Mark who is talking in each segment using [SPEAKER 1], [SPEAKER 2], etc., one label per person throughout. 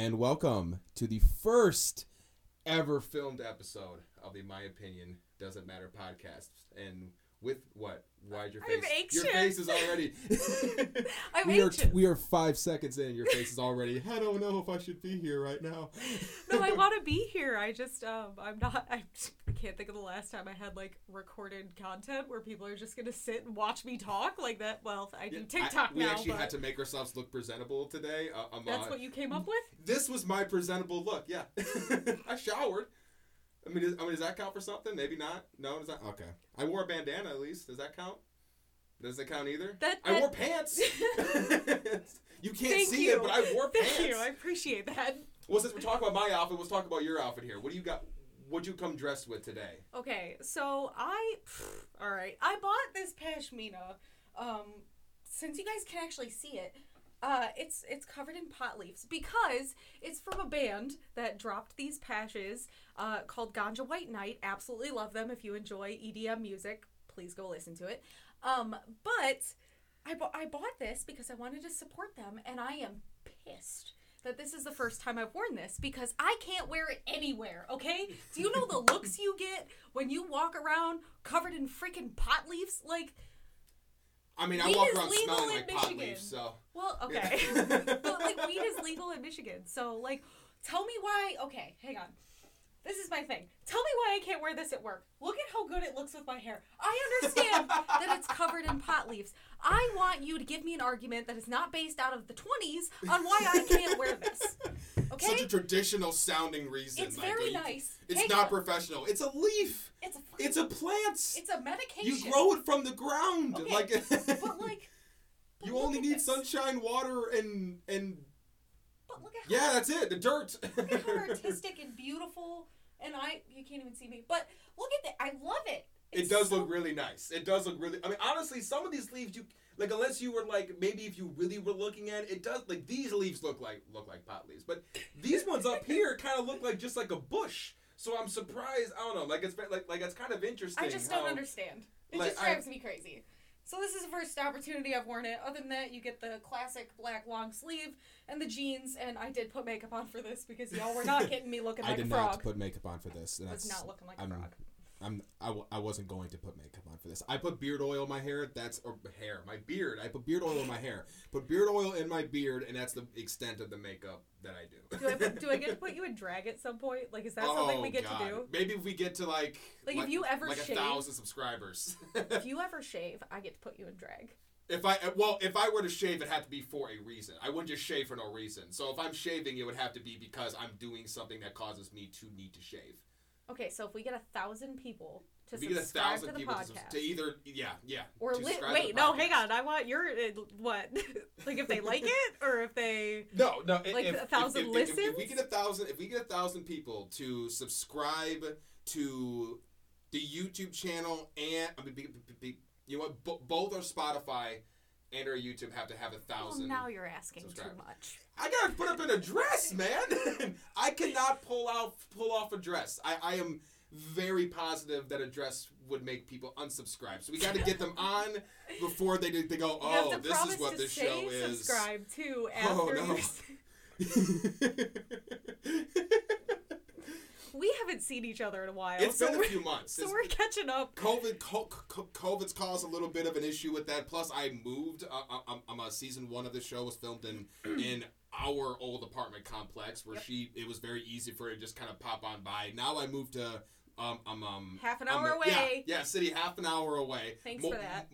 [SPEAKER 1] and welcome to the first ever filmed episode of the My Opinion Doesn't Matter podcast. And with what? Why'd your
[SPEAKER 2] I'm
[SPEAKER 1] face? Your face is already.
[SPEAKER 2] I'm
[SPEAKER 1] we
[SPEAKER 2] anxious.
[SPEAKER 1] are we are five seconds in. Your face is already. I don't know if I should be here right now.
[SPEAKER 2] no, I want to be here. I just, um, I'm not. I, I can't think of the last time I had like recorded content where people are just gonna sit and watch me talk like that. Well, I do
[SPEAKER 1] Yeah,
[SPEAKER 2] TikTok
[SPEAKER 1] I- we
[SPEAKER 2] now,
[SPEAKER 1] actually
[SPEAKER 2] but
[SPEAKER 1] had to make ourselves look presentable today. Uh, um,
[SPEAKER 2] that's
[SPEAKER 1] uh,
[SPEAKER 2] what you came up with.
[SPEAKER 1] This was my presentable look. Yeah, I showered. I mean, is, I mean, does that count for something? Maybe not. No, does that? Okay. I wore a bandana at least. Does that count? Does it count either?
[SPEAKER 2] That-
[SPEAKER 1] I wore pants. you can't see
[SPEAKER 2] you.
[SPEAKER 1] it, but I wore
[SPEAKER 2] Thank
[SPEAKER 1] pants.
[SPEAKER 2] Thank you. I appreciate that.
[SPEAKER 1] Well, since we're talking about my outfit, let's talk about your outfit here. What do you got? What'd you come dressed with today?
[SPEAKER 2] Okay, so I, all right, I bought this pashmina. Um, since you guys can actually see it, uh, it's it's covered in pot leaves because it's from a band that dropped these patches uh, called Ganja White Night. Absolutely love them. If you enjoy EDM music, please go listen to it. Um, but I I bought this because I wanted to support them, and I am pissed that this is the first time I've worn this because I can't wear it anywhere, okay? Do you know the looks you get when you walk around covered in freaking pot leaves? Like,
[SPEAKER 1] I mean, I
[SPEAKER 2] Weed
[SPEAKER 1] walk
[SPEAKER 2] is
[SPEAKER 1] around smelling
[SPEAKER 2] in
[SPEAKER 1] like pot
[SPEAKER 2] Michigan.
[SPEAKER 1] leaves, so.
[SPEAKER 2] well, okay. but like weed is legal in Michigan. So like tell me why okay, hang on. This is my thing. Tell me why I can't wear this at work. Look at how good it looks with my hair. I understand that it's covered in pot leaves. I want you to give me an argument that is not based out of the 20s on why I can't wear this. Okay?
[SPEAKER 1] Such a traditional sounding reason.
[SPEAKER 2] It's
[SPEAKER 1] like,
[SPEAKER 2] very nice.
[SPEAKER 1] It's not
[SPEAKER 2] on.
[SPEAKER 1] professional. It's a leaf.
[SPEAKER 2] It's a
[SPEAKER 1] It's a plant.
[SPEAKER 2] it's a medication.
[SPEAKER 1] You grow it from the ground.
[SPEAKER 2] Okay,
[SPEAKER 1] Like
[SPEAKER 2] but like but
[SPEAKER 1] you only need
[SPEAKER 2] this.
[SPEAKER 1] sunshine, water, and and
[SPEAKER 2] look at how
[SPEAKER 1] yeah, that's it. The dirt.
[SPEAKER 2] look at how artistic and beautiful and I you can't even see me. But look at that. I love it.
[SPEAKER 1] it does
[SPEAKER 2] so-
[SPEAKER 1] look really nice. It does look really. I mean, honestly, some of these leaves you like, unless you were like maybe if you really were looking at it, it does like these leaves look like look like pot leaves, but these ones up here kind of look like just like a bush. So I'm surprised. I don't know. Like it's like like it's kind of interesting.
[SPEAKER 2] I just don't understand. It
[SPEAKER 1] like,
[SPEAKER 2] just
[SPEAKER 1] I-
[SPEAKER 2] drives me crazy. So this is the first opportunity I've worn it. Other than that, you get the classic black long sleeve and the jeans. And I did put makeup on for this because y'all were not getting me looking
[SPEAKER 1] I
[SPEAKER 2] like a frog.
[SPEAKER 1] I did not put makeup on for this. And
[SPEAKER 2] I was
[SPEAKER 1] that's
[SPEAKER 2] not looking like a
[SPEAKER 1] I'm-
[SPEAKER 2] frog.
[SPEAKER 1] I'm I, w- I wasn't going to put makeup on for this. I put beard oil in my hair. That's or hair, my beard. I put beard oil in my hair. Put beard oil in my beard, and that's the extent of the makeup that I do.
[SPEAKER 2] Do I, put, do I get to put you in drag at some point? Like, is that something oh, we
[SPEAKER 1] Oh,
[SPEAKER 2] get
[SPEAKER 1] God.
[SPEAKER 2] to do?
[SPEAKER 1] Maybe if we get to like
[SPEAKER 2] Like, if you ever
[SPEAKER 1] like
[SPEAKER 2] shave-
[SPEAKER 1] a thousand subscribers.
[SPEAKER 2] If you ever shave, I get to put you in drag.
[SPEAKER 1] if I well, if I were to shave, it had to be for a reason. I wouldn't just shave for no reason. So if I'm shaving, it would have to be because I'm doing something that causes me to need to shave.
[SPEAKER 2] Okay, so if we get a thousand people to
[SPEAKER 1] If you get a
[SPEAKER 2] subscribe
[SPEAKER 1] thousand
[SPEAKER 2] to the
[SPEAKER 1] people to,
[SPEAKER 2] podcast,
[SPEAKER 1] subs- to either yeah yeah
[SPEAKER 2] or
[SPEAKER 1] to
[SPEAKER 2] li-
[SPEAKER 1] subscribe to
[SPEAKER 2] wait,
[SPEAKER 1] the
[SPEAKER 2] no,
[SPEAKER 1] podcast.
[SPEAKER 2] hang on. I want your uh, what? like if they like it, or if they
[SPEAKER 1] No, no.
[SPEAKER 2] Like
[SPEAKER 1] if,
[SPEAKER 2] a thousand
[SPEAKER 1] if, if, if, if we get a thousand, if we get a thousand people to subscribe to the YouTube channel and I mean, be, be, be, you know what? Bo- both our Spotify and our YouTube have to have a
[SPEAKER 2] Well,
[SPEAKER 1] thousand.
[SPEAKER 2] now you're asking too much.
[SPEAKER 1] I gotta put up an address, man. I cannot pull out pull off a dress. I, I am very positive that a dress would make people unsubscribe. So we got to get them on before they they go. Oh, this is what this show is.
[SPEAKER 2] Subscribe too
[SPEAKER 1] Oh,
[SPEAKER 2] after
[SPEAKER 1] no.
[SPEAKER 2] We haven't seen each other in a while,
[SPEAKER 1] it's
[SPEAKER 2] so
[SPEAKER 1] been a few months.
[SPEAKER 2] so
[SPEAKER 1] It's-
[SPEAKER 2] we're catching up.
[SPEAKER 1] COVID, co- co- COVID's caused a little bit of an issue with that. Plus, I moved. Uh, uh, um, um, uh, season one of the show was filmed in in our old apartment complex, where
[SPEAKER 2] Yep.
[SPEAKER 1] she. It was very easy for her to just kind of pop on by. Now I moved to. Um, um, um,
[SPEAKER 2] Half an hour away.
[SPEAKER 1] Yeah, yeah, city half an hour away.
[SPEAKER 2] Thanks for that.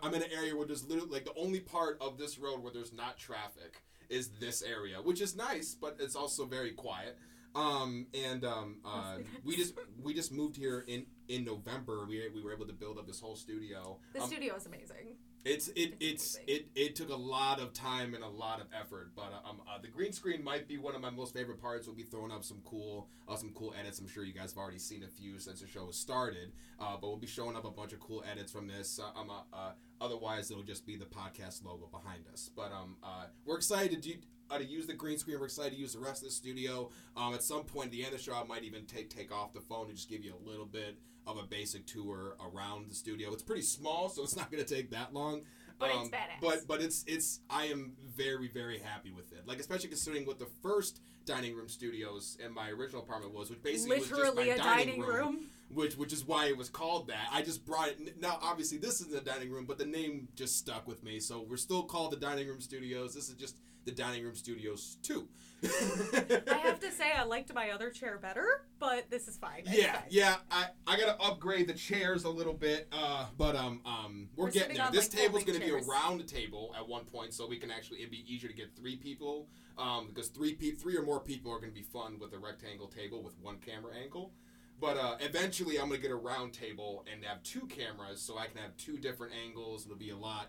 [SPEAKER 1] I'm in an area where there's literally like the only part of this road where there's not traffic is this area, which is nice, but it's also very quiet. Um, and um, uh, we just we just moved here in in November. We we were able to build up this whole studio.
[SPEAKER 2] The
[SPEAKER 1] Um,
[SPEAKER 2] studio is amazing.
[SPEAKER 1] It's it
[SPEAKER 2] It's
[SPEAKER 1] it it took a lot of time and a lot of effort, but uh, um uh, the green screen might be one of my most favorite parts. We'll be throwing up some cool uh, some cool edits. I'm sure you guys have already seen a few since the show has started. Uh, but we'll be showing up a bunch of cool edits from this. Uh, um uh, uh, otherwise, it'll just be the podcast logo behind us. But um uh, we're excited to do. Uh, to use the green screen, we're excited to use the rest of the studio. Um, at some point at the end of the show, I might even take take off the phone and just give you a little bit of a basic tour around the studio. It's pretty small, so it's not going to take that long.
[SPEAKER 2] But it's um, badass.
[SPEAKER 1] But but it's it's I am very very happy with it. Like especially considering what the first dining room studios in my original apartment was, which basically
[SPEAKER 2] Literally
[SPEAKER 1] was just my
[SPEAKER 2] a
[SPEAKER 1] dining,
[SPEAKER 2] dining
[SPEAKER 1] room,
[SPEAKER 2] room.
[SPEAKER 1] which which is why it was called that. I just brought it. Now obviously this isn't a dining room, but the name just stuck with me. So we're still called the dining room studios. This is just the dining room studios too.
[SPEAKER 2] I have to say I liked my other chair better, but this is fine. It's
[SPEAKER 1] Yeah,
[SPEAKER 2] fine.
[SPEAKER 1] yeah. I, I gotta upgrade the chairs a little bit, uh, but um um we're,
[SPEAKER 2] We're
[SPEAKER 1] getting there.
[SPEAKER 2] on,
[SPEAKER 1] This
[SPEAKER 2] like,
[SPEAKER 1] table's gonna be a round table at one point, so we can actually it'd be easier to get three people. Um, because three pe- three or more people are gonna be fun with a rectangle table with one camera angle. But uh, eventually, I'm gonna get a round table and have two cameras, so I can have two different angles. It'll be a lot,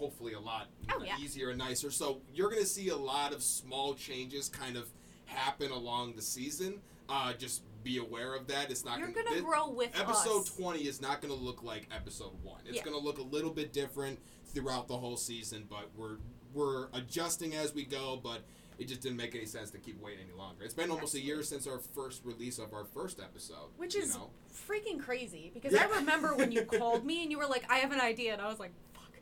[SPEAKER 1] hopefully, a lot
[SPEAKER 2] Oh, yeah.
[SPEAKER 1] easier and nicer. So you're gonna see a lot of small changes kind of happen along the season. Uh, just be aware of that. It's not
[SPEAKER 2] You're
[SPEAKER 1] gonna,
[SPEAKER 2] gonna grow with
[SPEAKER 1] Episode
[SPEAKER 2] us.
[SPEAKER 1] 20 is not gonna look like episode one. It's
[SPEAKER 2] Yeah.
[SPEAKER 1] gonna look a little bit different throughout the whole season, but we're we're adjusting as we go. But it just didn't make any sense to keep waiting any longer. It's been almost a year since our first release of our first episode,
[SPEAKER 2] Which is
[SPEAKER 1] know?
[SPEAKER 2] freaking crazy because
[SPEAKER 1] Yeah.
[SPEAKER 2] I remember when you called me and you were like, I have an idea, and I was like.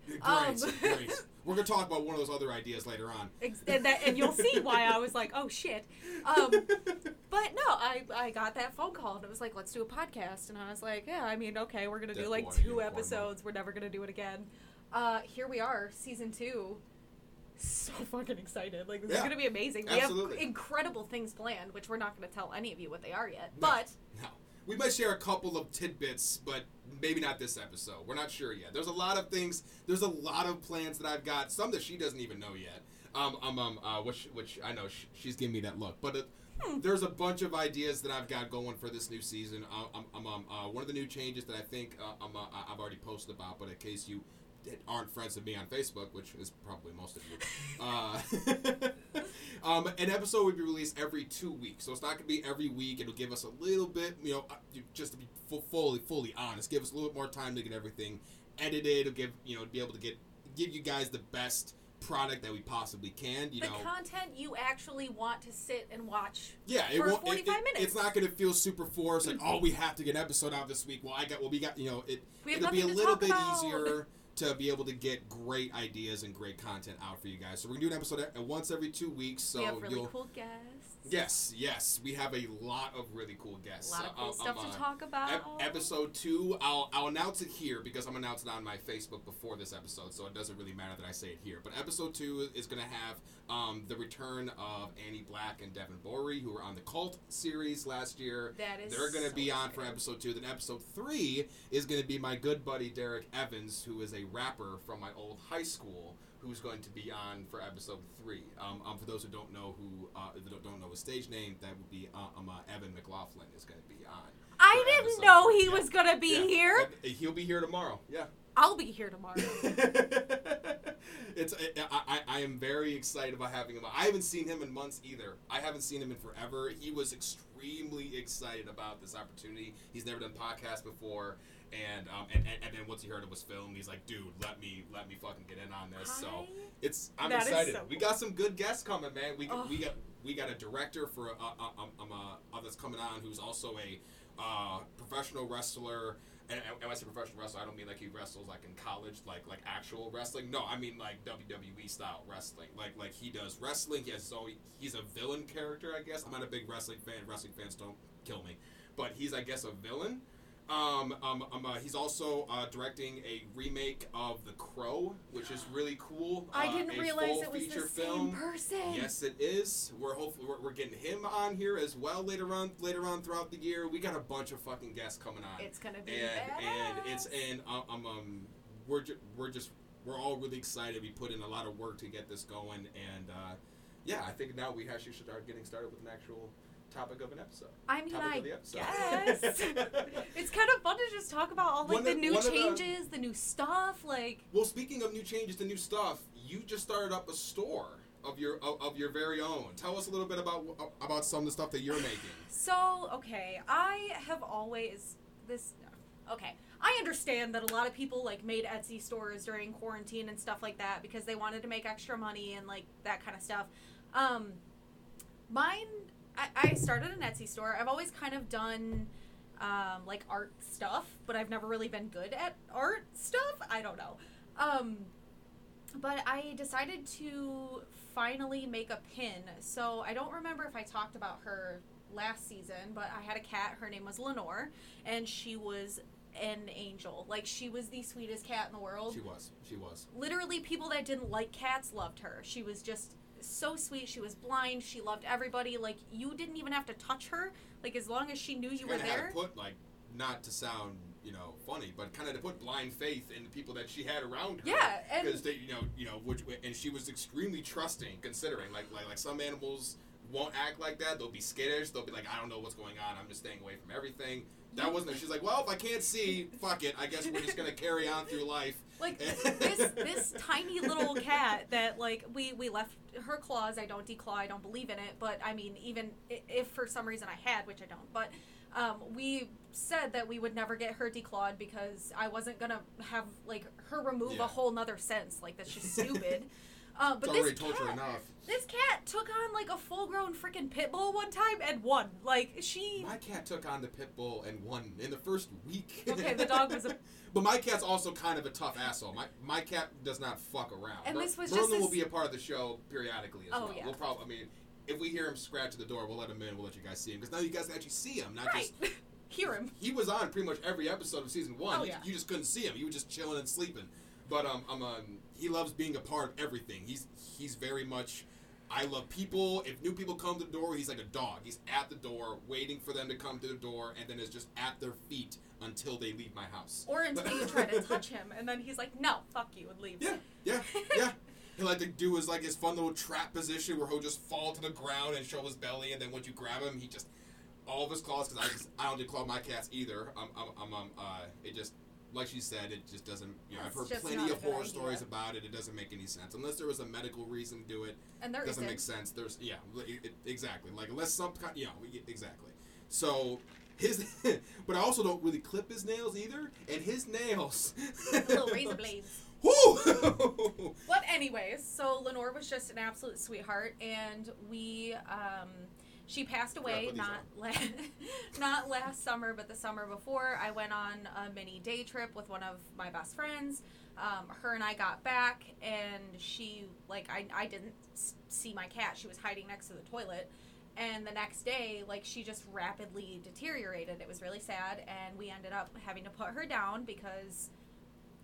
[SPEAKER 1] Great,
[SPEAKER 2] Um,
[SPEAKER 1] great. We're gonna talk about one of those other ideas later on.
[SPEAKER 2] And, that, and you'll see why I was like, oh shit. Um, but no, I, I got that phone call and it was like, let's do a podcast. And I was like, yeah, I mean, okay, we're going to do like two episodes. We're never going to do it again. Uh, here we are, season two. So fucking excited. Like, this is going to be amazing. We
[SPEAKER 1] absolutely.
[SPEAKER 2] have incredible things planned, which we're not going to tell any of you what they are yet.
[SPEAKER 1] No.
[SPEAKER 2] But
[SPEAKER 1] No. We might share a couple of tidbits, but maybe not this episode. We're not sure yet. There's a lot of things. There's a lot of plans that I've got. Some that she doesn't even know yet. Um, um, um uh, which, which I know sh- she's giving me that look. But uh,
[SPEAKER 2] Hmm.
[SPEAKER 1] there's a bunch of ideas that I've got going for this new season. Uh, um, um, um, uh, one of the new changes that I think uh, um, uh, I've already posted about, but in case you aren't friends with me on Facebook, which is probably most of you, uh, um, an episode will be released every two weeks. So it's not going to be every week. It'll give us a little bit, you know, uh, just to be fu- fully, fully honest, give us a little bit more time to get everything edited. It'll give, you know, be able to get give you guys the best product that we possibly can. You
[SPEAKER 2] the
[SPEAKER 1] know,
[SPEAKER 2] content you actually want to sit and watch.
[SPEAKER 1] yeah, it
[SPEAKER 2] for
[SPEAKER 1] won't.
[SPEAKER 2] 45
[SPEAKER 1] it-
[SPEAKER 2] minutes.
[SPEAKER 1] It's not going to feel super forced. Like, oh, we have to get an episode out this week. Well, I got. Well, we got. You know, it.
[SPEAKER 2] We have
[SPEAKER 1] it'll be a little bit
[SPEAKER 2] about.
[SPEAKER 1] easier to be able to get great ideas and great content out for you guys. So we're gonna do an episode once every two weeks. So
[SPEAKER 2] we have really
[SPEAKER 1] you'll.
[SPEAKER 2] cool guests.
[SPEAKER 1] Yes, yes, we have a lot of really cool guests.
[SPEAKER 2] A lot of
[SPEAKER 1] Uh,
[SPEAKER 2] cool
[SPEAKER 1] um,
[SPEAKER 2] stuff
[SPEAKER 1] um,
[SPEAKER 2] to
[SPEAKER 1] uh,
[SPEAKER 2] talk about.
[SPEAKER 1] Ep- episode two, I'll I'll announce it here because I'm announcing it on my Facebook before this episode, so it doesn't really matter that I say it here. But episode two is going to have um, the return of Annie Black and Devin Bory, who were on the Cult series last year.
[SPEAKER 2] That is
[SPEAKER 1] They're going to
[SPEAKER 2] so
[SPEAKER 1] be on for episode two. Then episode three is going to be my good buddy Derek Evans, who is a rapper from my old high school, who's going to be on for episode three. Um, um, for those who don't know who uh, don't- don't know his stage name, that would be uh, um, uh, Evan McLaughlin is going to be on.
[SPEAKER 2] I didn't know he
[SPEAKER 1] Yeah.
[SPEAKER 2] was gonna be
[SPEAKER 1] Yeah.
[SPEAKER 2] here.
[SPEAKER 1] And He'll be here tomorrow. Yeah.
[SPEAKER 2] I'll be here tomorrow.
[SPEAKER 1] it's I, I, I am very excited about having him. I haven't seen him in months either. I haven't seen him in forever. He was extremely excited about this opportunity. He's never done podcasts before, and um and, and, and then once he heard it was filmed, he's like, dude, let me let me fucking get in on this. So it's I'm
[SPEAKER 2] That
[SPEAKER 1] excited.
[SPEAKER 2] so
[SPEAKER 1] We got some good guests coming, man. We
[SPEAKER 2] Oh.
[SPEAKER 1] we got we got a director for uh, uh, um, um, uh, uh, that's coming on who's also a uh, professional wrestler. And, and when I say professional wrestler, I don't mean like he wrestles like in college, like like actual wrestling. No, I mean like WWE style wrestling. Like like he does wrestling. He has so he's a villain character, I guess. I'm not a big wrestling fan. Wrestling fans don't kill me, but he's I guess a villain. Um, um, um uh, he's also uh, directing a remake of The Crow, which is really cool.
[SPEAKER 2] I
[SPEAKER 1] Uh,
[SPEAKER 2] didn't
[SPEAKER 1] a
[SPEAKER 2] realize it was the
[SPEAKER 1] feature
[SPEAKER 2] same
[SPEAKER 1] film.
[SPEAKER 2] person.
[SPEAKER 1] Yes, it is. We're hopefully we're, we're getting him on here as well later on later on throughout the year. We got a bunch of fucking guests coming on,
[SPEAKER 2] It's gonna be
[SPEAKER 1] and and it's and um, um, um we're ju- we're just we're all really excited. We put in a lot of work to get this going, and uh, yeah, I think now we actually should start getting started with an actual topic of an episode.
[SPEAKER 2] I mean,
[SPEAKER 1] topic
[SPEAKER 2] I
[SPEAKER 1] of the episode.
[SPEAKER 2] guess it's kind of fun to just talk about all like
[SPEAKER 1] One
[SPEAKER 2] the
[SPEAKER 1] of-
[SPEAKER 2] new
[SPEAKER 1] of the-
[SPEAKER 2] changes, the new stuff. Like,
[SPEAKER 1] Well, speaking of new changes to new stuff, you just started up a store of your of, of your very own. Tell us a little bit about about some of the stuff that you're making.
[SPEAKER 2] so okay, I have always this. Okay, I understand that a lot of people like made Etsy stores during quarantine and stuff like that because they wanted to make extra money and like that kind of stuff. Um, mine, I, I started an Etsy store. I've always kind of done um, like art stuff, but I've never really been good at art stuff. I don't know. Um, but I decided to finally make a pin. So I don't remember if I talked about her last season, but I had a cat. Her name was Lenore, and she was an angel. Like she was the sweetest cat in the world.
[SPEAKER 1] She was. She was.
[SPEAKER 2] Literally, people that didn't like cats loved her. She was just so sweet. She was blind. She loved everybody. Like you didn't even have to touch her. Like as long as she knew you
[SPEAKER 1] She
[SPEAKER 2] were
[SPEAKER 1] kind of had
[SPEAKER 2] there.
[SPEAKER 1] put like, not to sound you know funny, but kind of to put blind faith in the people that she had around her.
[SPEAKER 2] Yeah, and-
[SPEAKER 1] because they you know you know which and she was extremely trusting considering like like like some animals won't act like that. They'll be skittish. They'll be like, I don't know what's going on. I'm just staying away from everything. That wasn't. She's like, well, if I can't see, fuck it. I guess we're just gonna carry on through life.
[SPEAKER 2] like this this tiny little cat that like we we left her claws i don't declaw i don't believe in it but i mean even if for some reason i had which i don't but um, we said that we would never get her declawed because i wasn't gonna have like her remove
[SPEAKER 1] Yeah.
[SPEAKER 2] a whole nother sense like that's just stupid uh, but
[SPEAKER 1] It's
[SPEAKER 2] this
[SPEAKER 1] torture
[SPEAKER 2] cat,
[SPEAKER 1] enough.
[SPEAKER 2] this cat took on like a full-grown freaking pit bull one time and won like she
[SPEAKER 1] My cat took on the pit bull and won in the first week.
[SPEAKER 2] Okay, the dog was a-
[SPEAKER 1] but my cat's also kind of a tough asshole. My my cat does not fuck around.
[SPEAKER 2] And
[SPEAKER 1] Mer-
[SPEAKER 2] this was
[SPEAKER 1] Merlin
[SPEAKER 2] just
[SPEAKER 1] will
[SPEAKER 2] this-
[SPEAKER 1] be a part of the show periodically as
[SPEAKER 2] Oh,
[SPEAKER 1] well.
[SPEAKER 2] yeah.
[SPEAKER 1] We'll probably. I mean, if we hear him scratch at the door, we'll let him in. We'll let you guys see him because now you guys can actually see him, not
[SPEAKER 2] right
[SPEAKER 1] just.
[SPEAKER 2] hear him
[SPEAKER 1] He was on pretty much every episode of season one.
[SPEAKER 2] Oh,
[SPEAKER 1] you,
[SPEAKER 2] yeah.
[SPEAKER 1] you just couldn't see him. He was just chilling and sleeping. But um, um, um, he loves being a part of everything. He's he's very much. I love people. If new people come to the door, he's like a dog. He's at the door, waiting for them to come to the door, and then is just at their feet until they leave my house.
[SPEAKER 2] or until you try to touch him and then he's like no fuck you and leaves
[SPEAKER 1] Yeah, yeah, yeah. He like to do his like his fun little trap position where he'll just fall to the ground and show his belly, and then once you grab him, he just all of his claws. Because I just I don't do claw my cats either. I'm I'm, I'm um, uh it just like she said it just doesn't. You know I've heard plenty of horror
[SPEAKER 2] idea.
[SPEAKER 1] stories about it. It doesn't make any sense unless there was a medical reason to do it.
[SPEAKER 2] and there
[SPEAKER 1] doesn't
[SPEAKER 2] isn't.
[SPEAKER 1] make sense. There's yeah it, exactly like unless some kind you know y- exactly. So. His, but I also don't really clip his nails either, and his nails,
[SPEAKER 2] little razor blades. But anyways, so Lenore was just an absolute sweetheart, and we, um, she passed away not la- not last summer, but the summer before. I went on a mini day trip with one of my best friends. Um, her and I got back, and she like I I didn't see my cat. She was hiding next to the toilet. And the next day, like she just rapidly deteriorated. It was really sad, and we ended up having to put her down because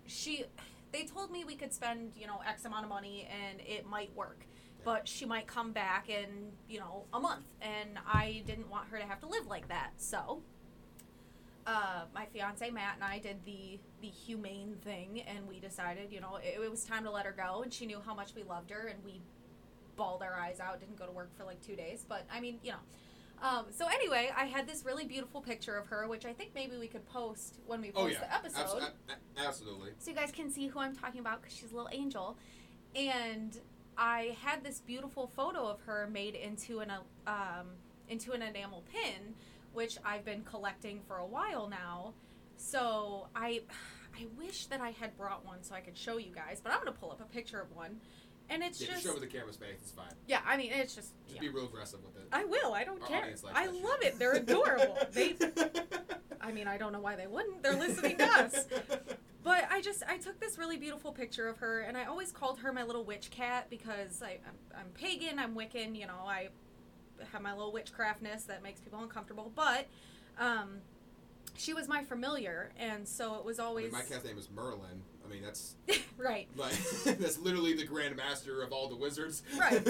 [SPEAKER 2] she they told me we could spend you know x amount of money and it might work but she might come back in you know a month and i didn't want her to have to live like that so uh, my fiance matt and i did the the humane thing and we decided you know it, it was time to let her go and she knew how much we loved her and we bawled our eyes out didn't go to work for like two days but i mean you know um, so anyway i had this really beautiful picture of her which i think maybe we could post when we post
[SPEAKER 1] Oh yeah,
[SPEAKER 2] the episode
[SPEAKER 1] Abs- absolutely.
[SPEAKER 2] so you guys can see who I'm talking about because she's a little angel. And I had this beautiful photo of her made into an uh, um, into an enamel pin, which I've been collecting for a while now. So I I wish that I had brought one so I could show you guys, but I'm gonna pull up a picture of one, and it's
[SPEAKER 1] Yeah, just show the camera space. It's fine.
[SPEAKER 2] yeah. I mean, it's just
[SPEAKER 1] Just
[SPEAKER 2] yeah.
[SPEAKER 1] be real aggressive with it.
[SPEAKER 2] I will. I don't
[SPEAKER 1] Our
[SPEAKER 2] care. I
[SPEAKER 1] shit.
[SPEAKER 2] love it. They're adorable. they I mean, I don't know why they wouldn't. They're listening to us. But I just I took this really beautiful picture of her, and I always called her my little witch cat because I, I'm, I'm pagan, I'm Wiccan, you know, I have my little witchcraftness that makes people uncomfortable. But um, she was my familiar, and so it was
[SPEAKER 1] I mean,
[SPEAKER 2] always
[SPEAKER 1] my cat's name is Merlin. I mean, that's
[SPEAKER 2] right.
[SPEAKER 1] like that's literally the Grand Master of all the wizards.
[SPEAKER 2] Right.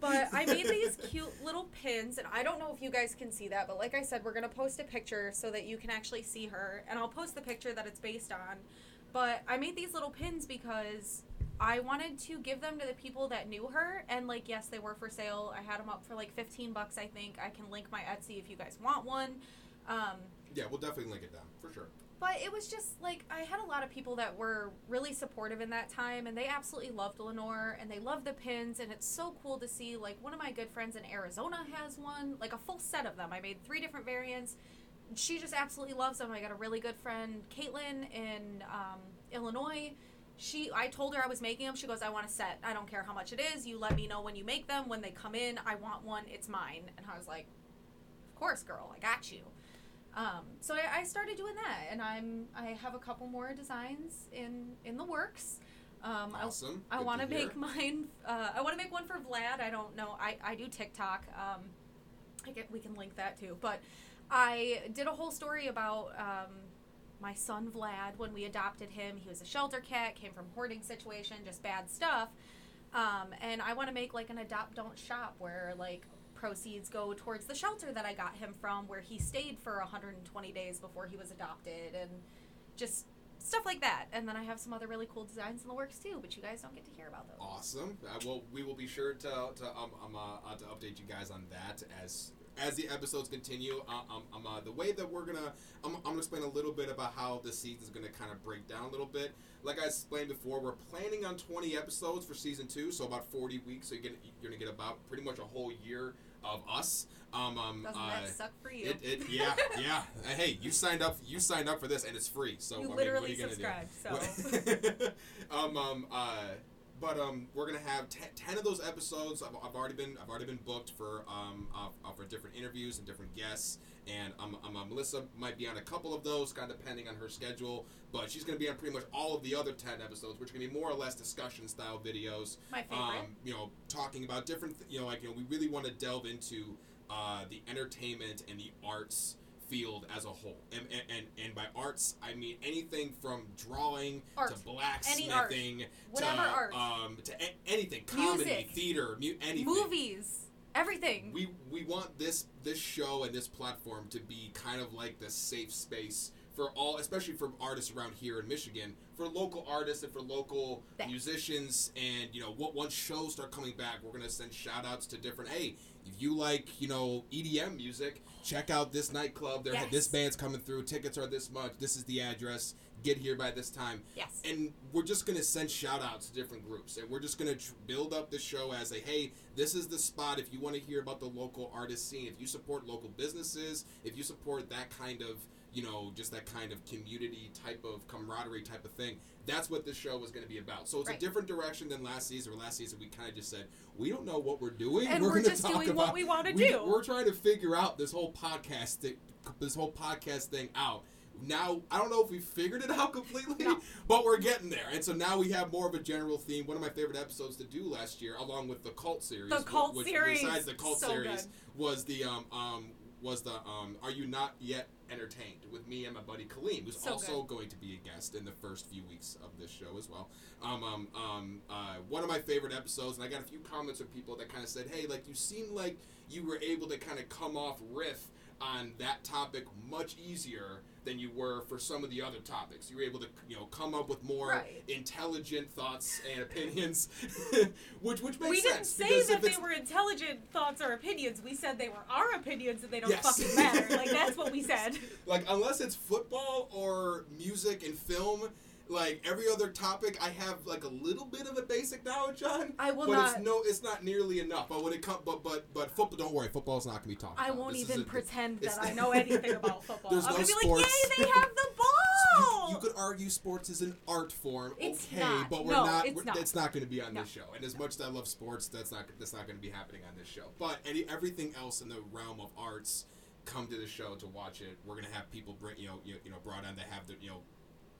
[SPEAKER 2] But I made these cute little pins, and I don't know if you guys can see that, but like I said, we're gonna post a picture so that you can actually see her, and I'll post the picture that it's based on. But I made these little pins because I wanted to give them to the people that knew her, and like, yes, they were for sale. I had them up for like 15 bucks, I think. I can link my Etsy if you guys want one. Um,
[SPEAKER 1] yeah, we'll definitely link it down for sure.
[SPEAKER 2] But it was just like I had a lot of people that were really supportive in that time, and they absolutely loved Lenore and they loved the pins, and it's so cool to see. Like one of my good friends in Arizona has one, like a full set of them. I made three different variants. She just absolutely loves them. I got a really good friend, Caitlin, in um, Illinois. She, I told her I was making them. She goes, "I want a set. I don't care how much it is. You let me know when you make them. When they come in, I want one. It's mine." And I was like, "Of course, girl. I got you." Um, so I, I started doing that, and I'm I have a couple more designs in in the works. Um,
[SPEAKER 1] Awesome.
[SPEAKER 2] I, I want to make mine. Uh, I want to make one for Vlad. I don't know. I, I do TikTok. Um, I get we can link that too. But I did a whole story about um, my son Vlad when we adopted him. He was a shelter cat, came from hoarding situation, just bad stuff. Um, and I want to make like an adopt don't shop where like proceeds go towards the shelter that I got him from, where he stayed for 120 days before he was adopted, and just stuff like that. And then I have some other really cool designs in the works too, but you guys don't get to hear about those.
[SPEAKER 1] Awesome. Uh, well, we will be sure to to um, um uh, uh, to update you guys on that as as the episodes continue. Uh, um, um uh, the way that we're gonna I'm, I'm gonna explain a little bit about how the season is gonna kind of break down a little bit. Like I explained before, we're planning on 20 episodes for season two, so about 40 weeks. So gonna you're gonna get about pretty much a whole year of us. Um, um,
[SPEAKER 2] Doesn't
[SPEAKER 1] uh,
[SPEAKER 2] that suck for you?
[SPEAKER 1] it, it, yeah, yeah. Uh, Hey, you signed up. You signed up for this, and it's free. So
[SPEAKER 2] you
[SPEAKER 1] I mean,
[SPEAKER 2] literally
[SPEAKER 1] what are you gonna do?
[SPEAKER 2] so.
[SPEAKER 1] um, um, uh, but um, we're gonna have te- ten of those episodes. I've, I've already been I've already been booked for um uh, uh, for different interviews and different guests. And um, um, Melissa might be on a couple of those, kind of depending on her schedule. But she's gonna be on pretty much all of the other ten episodes, which are gonna be more or less discussion style videos.
[SPEAKER 2] My favorite.
[SPEAKER 1] Um, you know, talking about different. Th- you know, like you know, we really want to delve into uh, the entertainment and the arts field as a whole. And, and, and, by arts, I mean anything from drawing
[SPEAKER 2] Art.
[SPEAKER 1] to blacksmithing
[SPEAKER 2] Whatever
[SPEAKER 1] to, um, to a- anything, comedy,
[SPEAKER 2] Music.
[SPEAKER 1] theater, mu- anything.
[SPEAKER 2] Movies, everything.
[SPEAKER 1] We we want this this show and this platform to be kind of like the safe space for all, especially for artists around here in Michigan, for local artists and for local
[SPEAKER 2] Thanks.
[SPEAKER 1] musicians. And you know, what once shows start coming back, we're gonna send shout outs to different. Hey, if you like, you know, EDM music, check out this nightclub. There,
[SPEAKER 2] Yes.
[SPEAKER 1] this band's coming through. Tickets are this much. This is the address. Get here by this time
[SPEAKER 2] yes.
[SPEAKER 1] and we're just gonna send shout outs to different groups and we're just gonna tr- build up the show as a hey this is the spot if you want to hear about the local artist scene if you support local businesses if you support that kind of you know just that kind of community type of camaraderie type of thing that's what this show was going to be about so it's
[SPEAKER 2] Right.
[SPEAKER 1] a different direction than last season where last season we kind of just said we don't know what we're doing
[SPEAKER 2] And we're
[SPEAKER 1] gonna
[SPEAKER 2] just
[SPEAKER 1] talk
[SPEAKER 2] doing
[SPEAKER 1] about,
[SPEAKER 2] what we wanna
[SPEAKER 1] we-
[SPEAKER 2] do.
[SPEAKER 1] we're trying to figure out this whole podcast thi- this whole podcast thing out now I don't know if we figured it out completely,
[SPEAKER 2] No.
[SPEAKER 1] but we're getting there. And so now we have more of a general theme. One of my favorite episodes to do last year, along with the cult series,
[SPEAKER 2] The cult
[SPEAKER 1] which,
[SPEAKER 2] series.
[SPEAKER 1] besides the cult
[SPEAKER 2] So
[SPEAKER 1] series,
[SPEAKER 2] good.
[SPEAKER 1] was the um um was the um Are You Not Yet Entertained with me and my buddy Kaleem, who's
[SPEAKER 2] So
[SPEAKER 1] also going to be a guest in the first few weeks of this show as well. Um um um uh, one of my favorite episodes, and I got a few comments from people that kind of said, "Hey, like you seem like you were able to kind of come off riff." on that topic much easier than you were for some of the other topics. You were able to, you know, come up with more
[SPEAKER 2] Right.
[SPEAKER 1] intelligent thoughts and opinions, which which makes sense.
[SPEAKER 2] we didn't say that they were intelligent thoughts or opinions. We said they were our opinions and they don't
[SPEAKER 1] Yes.
[SPEAKER 2] fucking matter. Like that's what we said.
[SPEAKER 1] like unless it's football or music and film. Like every other topic, I have like a little bit of a basic knowledge on,
[SPEAKER 2] I will
[SPEAKER 1] but
[SPEAKER 2] not.
[SPEAKER 1] it's no, it's not nearly enough. But when it comes, but but but football, don't worry, football's not gonna be talked.
[SPEAKER 2] I
[SPEAKER 1] about.
[SPEAKER 2] won't
[SPEAKER 1] This
[SPEAKER 2] even pretend that I know anything about football.
[SPEAKER 1] There's
[SPEAKER 2] I'm
[SPEAKER 1] no
[SPEAKER 2] gonna be like, yay, they have the ball.
[SPEAKER 1] You, you could argue sports is an art form,
[SPEAKER 2] It's
[SPEAKER 1] okay,
[SPEAKER 2] not.
[SPEAKER 1] but we're
[SPEAKER 2] No,
[SPEAKER 1] not.
[SPEAKER 2] it's
[SPEAKER 1] we're,
[SPEAKER 2] not.
[SPEAKER 1] It's not going to be on
[SPEAKER 2] No.
[SPEAKER 1] this show. And as much as I love sports, that's not that's not going to be happening on this show. But any everything else in the realm of arts, come to the show to watch it. We're going to have people bring you know you, you know brought on to have the you know.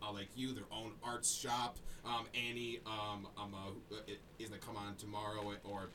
[SPEAKER 1] Uh, like you, their own arts shop. Um, Annie, um, um, uh, uh, is gonna come on tomorrow, or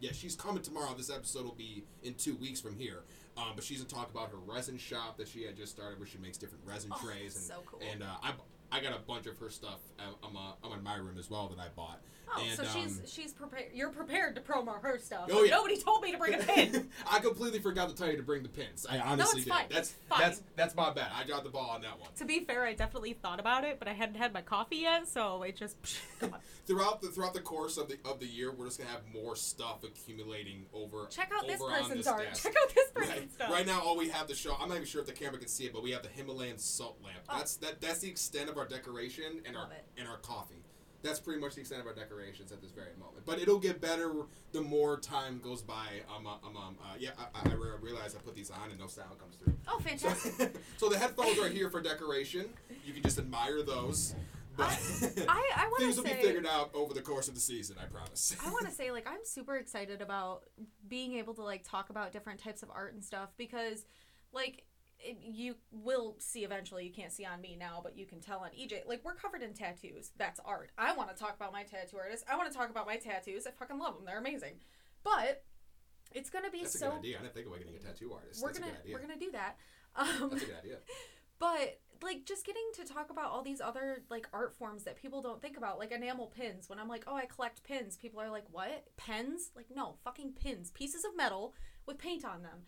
[SPEAKER 1] yeah, she's coming tomorrow. This episode will be in two weeks from here. Um, but she's gonna talk about her resin shop that she had just started, where she makes different resin
[SPEAKER 2] Oh,
[SPEAKER 1] trays and
[SPEAKER 2] so cool.
[SPEAKER 1] and uh, I I got a bunch of her stuff. I'm uh, I'm in my room as well that I bought.
[SPEAKER 2] Oh,
[SPEAKER 1] and,
[SPEAKER 2] so she's
[SPEAKER 1] um,
[SPEAKER 2] she's prepared. You're prepared to promo her stuff.
[SPEAKER 1] Oh, yeah.
[SPEAKER 2] Nobody told me to bring a pin.
[SPEAKER 1] I completely forgot to tell you to bring the pins. I honestly
[SPEAKER 2] it's
[SPEAKER 1] did. That's
[SPEAKER 2] fine.
[SPEAKER 1] that's that's my bad. I dropped the ball on that one.
[SPEAKER 2] to be fair, I definitely thought about it, but I hadn't had my coffee yet, so it just come on.
[SPEAKER 1] Throughout the throughout the course of the of the year, we're just gonna have more stuff accumulating over.
[SPEAKER 2] Check out this
[SPEAKER 1] over on
[SPEAKER 2] person's
[SPEAKER 1] this
[SPEAKER 2] art.
[SPEAKER 1] desk.
[SPEAKER 2] Check out this person's
[SPEAKER 1] Right.
[SPEAKER 2] stuff.
[SPEAKER 1] right now, all we have to show. I'm not even sure if the camera can see it, but we have the Himalayan salt lamp.
[SPEAKER 2] Oh.
[SPEAKER 1] That's that. That's the extent of our decoration and our
[SPEAKER 2] it.
[SPEAKER 1] and our coffee. That's pretty much the extent of our decorations at this very moment. But it'll get better the more time goes by. Um, um, um, uh, yeah, I, I re- realize I put these on and no sound comes through.
[SPEAKER 2] Oh,
[SPEAKER 1] So,
[SPEAKER 2] fantastic.
[SPEAKER 1] so the headphones are here for decoration. You can just admire those. But
[SPEAKER 2] I, I want
[SPEAKER 1] things will
[SPEAKER 2] say.
[SPEAKER 1] be figured out over the course of the season. I promise.
[SPEAKER 2] I want to say like I'm super excited about being able to like talk about different types of art and stuff because like it- you will see eventually. You can't see on me now, but you can tell on EJ. Like we're covered in tattoos. That's art. I want to talk about my tattoo artist. I want to talk about my tattoos. I fucking love them. They're amazing. But it's gonna be
[SPEAKER 1] That's a
[SPEAKER 2] so.
[SPEAKER 1] good idea. I didn't think about getting a tattoo artist.
[SPEAKER 2] We're
[SPEAKER 1] That's
[SPEAKER 2] gonna
[SPEAKER 1] a good idea.
[SPEAKER 2] we're gonna do that. Um,
[SPEAKER 1] That's a good idea.
[SPEAKER 2] but like just getting to talk about all these other like art forms that people don't think about, like enamel pins. When I'm like, oh, I collect pins, people are like, what? Pens? Like, no, fucking pins, pieces of metal with paint on them,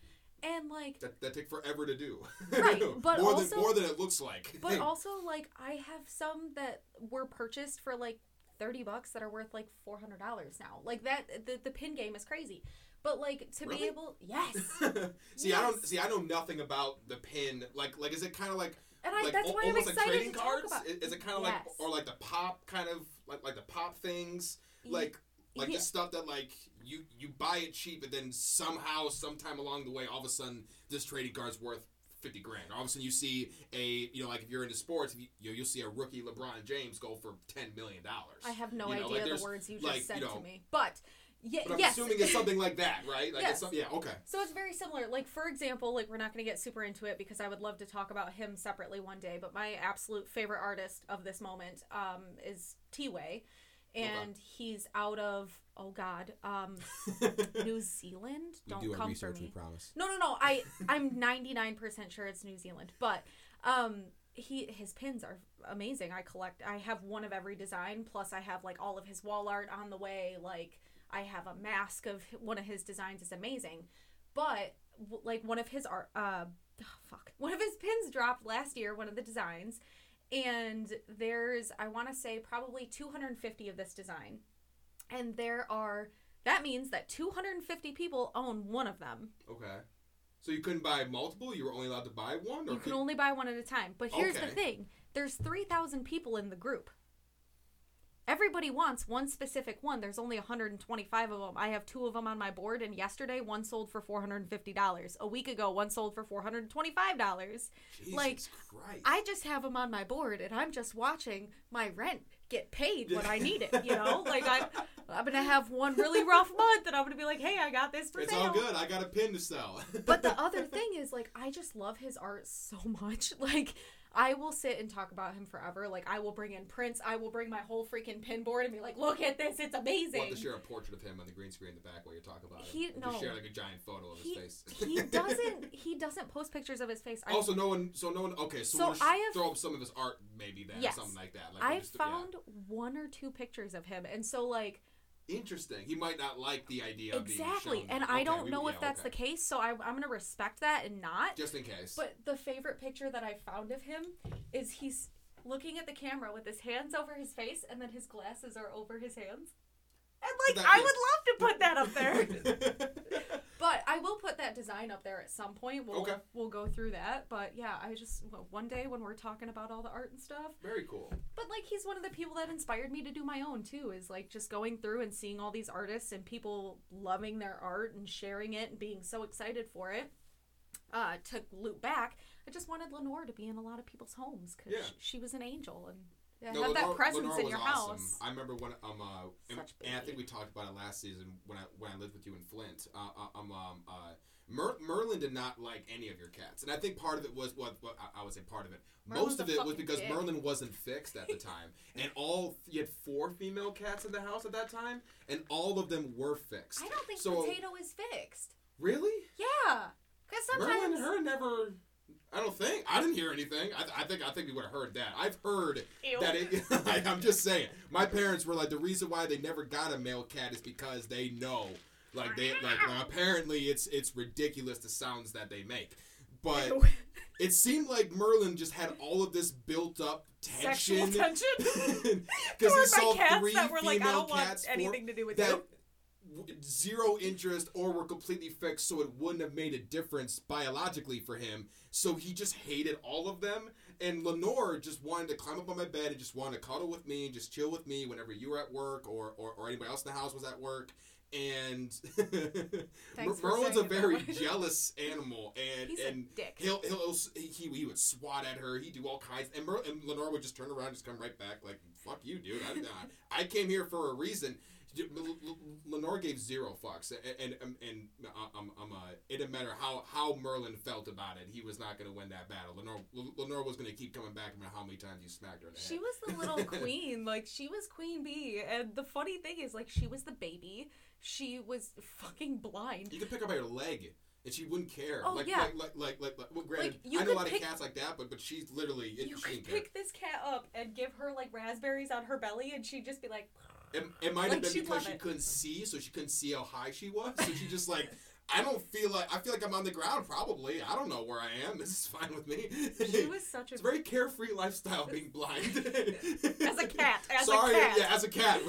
[SPEAKER 2] and like,
[SPEAKER 1] That, that take forever to do.
[SPEAKER 2] Right, but
[SPEAKER 1] more
[SPEAKER 2] also-
[SPEAKER 1] than more than it looks like.
[SPEAKER 2] but also like I have some that were purchased for like thirty bucks that are worth like four hundred dollars now. Like that, the the pin game is crazy. But like to
[SPEAKER 1] Really?
[SPEAKER 2] be able, yes,
[SPEAKER 1] see, I don't see. I know nothing about the pin. Like, like, is it kind of like
[SPEAKER 2] and I
[SPEAKER 1] like
[SPEAKER 2] that's
[SPEAKER 1] al-
[SPEAKER 2] why I'm
[SPEAKER 1] almost
[SPEAKER 2] excited
[SPEAKER 1] like trading
[SPEAKER 2] to
[SPEAKER 1] cards?
[SPEAKER 2] talk about.
[SPEAKER 1] I- Is it kind of
[SPEAKER 2] Yes.
[SPEAKER 1] like or like the pop kind of like like the pop things? Like like
[SPEAKER 2] yeah.
[SPEAKER 1] the stuff that like you you buy it cheap, and then somehow sometime along the way, all of a sudden this trading card's worth. 50 grand. All of a sudden, you see a, you know, like if you're into sports, you, you know, you'll see a rookie LeBron James go for $10 million.
[SPEAKER 2] I have no
[SPEAKER 1] You know, like,
[SPEAKER 2] idea the words you just
[SPEAKER 1] like,
[SPEAKER 2] said
[SPEAKER 1] you know,
[SPEAKER 2] to me, but yeah,
[SPEAKER 1] But I'm
[SPEAKER 2] yes.
[SPEAKER 1] assuming it's something like that, right? Like
[SPEAKER 2] Yes.
[SPEAKER 1] yeah, okay.
[SPEAKER 2] So it's very similar. Like for example, like we're not going to get super into it because I would love to talk about him separately one day. But my absolute favorite artist of this moment um, is T Way, and he's out of oh god, um, New Zealand. Don't come for me. No, no, no. I I'm 99% sure it's New Zealand, but um he his pins are amazing. I collect I have one of every design plus I have like all of his wall art on the way like I have a mask of one of his designs is amazing. But like one of his art uh oh, fuck. One of his pins dropped last year, one of the designs, and there's I want to say probably 250 of this design. And there are that means that 250 people own one of them.
[SPEAKER 1] Okay. So you couldn't buy multiple? You were only allowed to buy one? Or
[SPEAKER 2] You can
[SPEAKER 1] could-
[SPEAKER 2] only buy one at a time. But here's the thing there's 3,000 people in the group. Everybody wants one specific one. There's only 125 of them. I have two of them on my board, and yesterday one sold for $450. A week ago, one sold for $425.
[SPEAKER 1] Jesus
[SPEAKER 2] like,
[SPEAKER 1] Christ.
[SPEAKER 2] I just have them on my board, and I'm just watching my rent get paid when I need it. You know, like I'm, I'm gonna have one really rough month, and I'm gonna be like, "Hey, I got this for
[SPEAKER 1] it's
[SPEAKER 2] sale."
[SPEAKER 1] all good. I got a pin to sell.
[SPEAKER 2] but the other thing is like I just love his art so much. Like I will sit and talk about him forever. Like I will bring in prints. I will bring my whole freaking pin board and be like, "Look at this. It's amazing."
[SPEAKER 1] Want to share a portrait of him on the green screen in the back while you talk about
[SPEAKER 2] He-
[SPEAKER 1] it? Or
[SPEAKER 2] no.
[SPEAKER 1] Just share like a giant photo of
[SPEAKER 2] he,
[SPEAKER 1] his face.
[SPEAKER 2] he doesn't he doesn't post pictures of his face. I, oh,
[SPEAKER 1] also, no one. So no one. Okay, so,
[SPEAKER 2] So
[SPEAKER 1] we'll
[SPEAKER 2] I have-
[SPEAKER 1] throw up some of his art, maybe that
[SPEAKER 2] Yes.
[SPEAKER 1] something like that. Like
[SPEAKER 2] I've
[SPEAKER 1] just- yeah.
[SPEAKER 2] found one or two pictures of him, and so like
[SPEAKER 1] interesting. He might not like the idea of
[SPEAKER 2] exactly, and. I
[SPEAKER 1] Okay,
[SPEAKER 2] don't
[SPEAKER 1] we-
[SPEAKER 2] know
[SPEAKER 1] yeah,
[SPEAKER 2] if that's
[SPEAKER 1] okay.
[SPEAKER 2] the case. So I, I'm gonna respect that and not.
[SPEAKER 1] Just in case.
[SPEAKER 2] But the favorite picture that I found of him is he's looking at the camera with his hands over his face and then his glasses are over his hands. And like I would love to put that up there. but I will put that design up there at some point. We'll
[SPEAKER 1] Okay.
[SPEAKER 2] we'll go through that. But yeah, I just one day when we're talking about all the art and stuff.
[SPEAKER 1] Very cool.
[SPEAKER 2] But like he's one of the people that inspired me to do my own too. Is like just going through and seeing all these artists and people loving their art and sharing it and being so excited for it. Uh, to loop back, I just wanted Lenore to be in a lot of people's homes because
[SPEAKER 1] Yeah.
[SPEAKER 2] she was an angel and yeah,
[SPEAKER 1] No,
[SPEAKER 2] have
[SPEAKER 1] Lenore-
[SPEAKER 2] that presence
[SPEAKER 1] Lenore
[SPEAKER 2] in
[SPEAKER 1] was
[SPEAKER 2] your
[SPEAKER 1] awesome.
[SPEAKER 2] house.
[SPEAKER 1] I remember when um uh and, and I think we talked about it last season when I when I lived with you in Flint. Uh, uh, um um uh. Mer- Merlin did not like any of your cats, and I think part of it was what, what I, I would say part of it.
[SPEAKER 2] Merlin's
[SPEAKER 1] Most of it was because
[SPEAKER 2] dick.
[SPEAKER 1] Merlin wasn't fixed at the time, and all you had four female cats in the house at that time, and all of them were fixed.
[SPEAKER 2] I don't think
[SPEAKER 1] so,
[SPEAKER 2] Potato is fixed.
[SPEAKER 1] Really,
[SPEAKER 2] Yeah, because sometimes
[SPEAKER 1] Merlin and her never. I don't think I didn't hear anything. I, I think I think we would have heard that. I've heard
[SPEAKER 2] Ew.
[SPEAKER 1] that it. I'm just saying. My parents were like the reason why they never got a male cat is because they know, like they like, like apparently it's it's ridiculous the sounds that they make, but it seemed like Merlin just had all of this built up
[SPEAKER 2] sexual
[SPEAKER 1] tension.
[SPEAKER 2] tension.
[SPEAKER 1] Because he saw
[SPEAKER 2] my cats
[SPEAKER 1] three
[SPEAKER 2] that were like, I don't want
[SPEAKER 1] cats
[SPEAKER 2] anything to do with
[SPEAKER 1] that
[SPEAKER 2] you.
[SPEAKER 1] Zero interest or were completely fixed, so it wouldn't have made a difference biologically for him. So he just hated all of them. And Lenore just wanted to climb up on my bed and just wanted to cuddle with me and just chill with me whenever you were at work or, or, or anybody else in the house was at work. And Merlin's a
[SPEAKER 2] saying it that
[SPEAKER 1] very jealous animal, and
[SPEAKER 2] He's
[SPEAKER 1] and. He'll, he'll, he, he would swat at her. He'd do all kinds. And, Mer, and Lenore would just turn around and just come right back like, fuck you, dude. Not. I came here for a reason. Lenore gave zero fucks. And, and, and, and uh, um, um, uh, it, didn't matter how how Merlin felt about it. He was not going to win that battle. Lenore Lenore was going to keep coming back no matter how many times you smacked her in the
[SPEAKER 2] She was the little queen. Like she was Queen Bee. And the funny thing is like she was the baby. She was fucking blind.
[SPEAKER 1] You could pick up her leg. And she wouldn't care.
[SPEAKER 2] Oh,
[SPEAKER 1] like,
[SPEAKER 2] yeah.
[SPEAKER 1] like, like, like, like, like, well, granted,
[SPEAKER 2] Like,
[SPEAKER 1] I know a lot
[SPEAKER 2] pick-
[SPEAKER 1] of cats like that, but but she's literally, it,
[SPEAKER 2] You
[SPEAKER 1] she
[SPEAKER 2] could
[SPEAKER 1] didn't care.
[SPEAKER 2] pick this cat up and give her like raspberries on her belly and she'd just be like
[SPEAKER 1] It, it might have
[SPEAKER 2] Like,
[SPEAKER 1] been because she
[SPEAKER 2] it.
[SPEAKER 1] couldn't see, so she couldn't see how high she was. So she just like, I don't feel like I feel like I'm on the ground. Probably, I don't know where I am. This is fine with me.
[SPEAKER 2] she was such a
[SPEAKER 1] it's very carefree lifestyle being blind.
[SPEAKER 2] as a cat. As
[SPEAKER 1] Sorry,
[SPEAKER 2] a cat.
[SPEAKER 1] yeah, as a cat.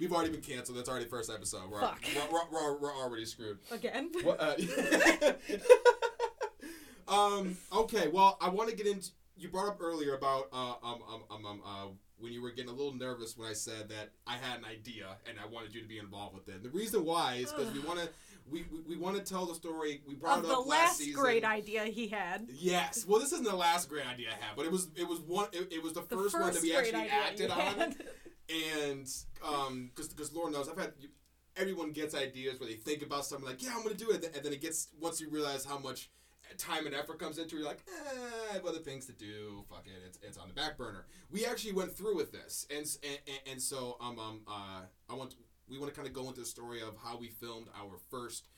[SPEAKER 1] We've already been canceled. That's already the first episode. We're,
[SPEAKER 2] Fuck.
[SPEAKER 1] We're, we're, we're, we're already screwed.
[SPEAKER 2] Again.
[SPEAKER 1] What, uh, um. Okay. Well, I want to get into. You brought up earlier about uh, um, um, um, um, uh, when you were getting a little nervous when I said that I had an idea and I wanted you to be involved with it. And the reason why is because we want to we, we, we want to tell the story. We brought
[SPEAKER 2] Of
[SPEAKER 1] it
[SPEAKER 2] the
[SPEAKER 1] up
[SPEAKER 2] last
[SPEAKER 1] season.
[SPEAKER 2] great idea he had.
[SPEAKER 1] Yes. Well, this isn't the last great idea I had, but it was it was one. It, it was the,
[SPEAKER 2] The
[SPEAKER 1] first,
[SPEAKER 2] first
[SPEAKER 1] one that we actually acted on and um because because Lord knows I've had everyone gets ideas where they think about something like yeah I'm gonna do it and then it gets once you realize how much time and effort comes into it you're like eh, I have other things to do? Fuck it it's, it's on the back burner. We actually went through with this and and, and, so um um uh I want we want to kind of go into the story of how we filmed our first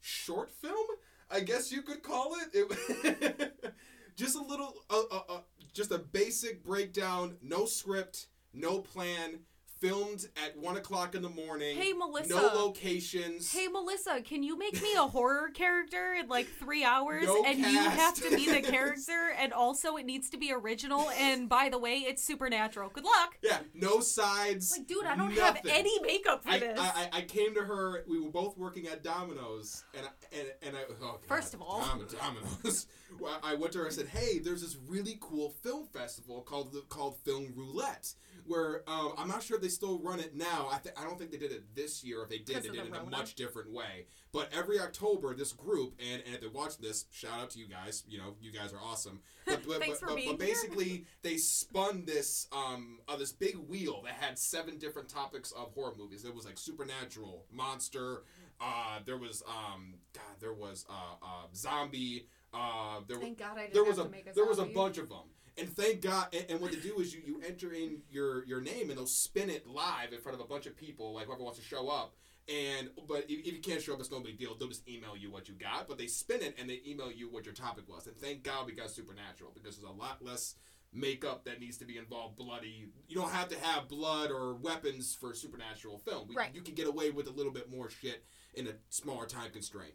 [SPEAKER 1] short film I guess you could call it, it just a little uh, uh, uh, just a basic breakdown no script no plan filmed at one o'clock in the morning
[SPEAKER 2] Hey Melissa.
[SPEAKER 1] no locations
[SPEAKER 2] Hey Melissa, can you make me a horror character in like three hours?
[SPEAKER 1] No
[SPEAKER 2] and you have to be the character, and also it needs to be original. And by the way, it's supernatural. Good luck.
[SPEAKER 1] yeah no sides
[SPEAKER 2] Like, dude, I don't have any makeup for
[SPEAKER 1] I,
[SPEAKER 2] this.
[SPEAKER 1] I, I- I came to her. We were both working at Domino's, and I, and and I. Oh God,
[SPEAKER 2] First of all.
[SPEAKER 1] Dom- Domino's. I went to her. I said, "Hey, there's this really cool film festival called the, called Film Roulette, where um, I'm not sure if they still run it now. I th- I don't think they did it this year. If they did, they did
[SPEAKER 2] the
[SPEAKER 1] it in a much different way. But every October, this group, and, and if they're watching this, shout out to you guys. You know, you guys are awesome. But, but,
[SPEAKER 2] Thanks
[SPEAKER 1] but,
[SPEAKER 2] for
[SPEAKER 1] but,
[SPEAKER 2] being
[SPEAKER 1] but
[SPEAKER 2] here.
[SPEAKER 1] basically, they spun this um uh, this big wheel that had seven different topics of horror movies. There was like supernatural, monster. Uh, there was um God, there was uh, uh zombie. Uh, there was
[SPEAKER 2] Thank God I didn't
[SPEAKER 1] there was a,
[SPEAKER 2] a
[SPEAKER 1] there was a bunch of them. And thank God. And, and what they do is you, you enter in your your name and they'll spin it live in front of a bunch of people, like whoever wants to show up. And but if, if you can't show up, it's no big deal. They'll just email you what you got. But they spin it and they email you what your topic was. And thank God we got supernatural because there's a lot less makeup that needs to be involved. Bloody. You don't have to have blood or weapons for supernatural film. We,
[SPEAKER 2] Right.
[SPEAKER 1] You can get away with a little bit more shit in a smaller time constraint.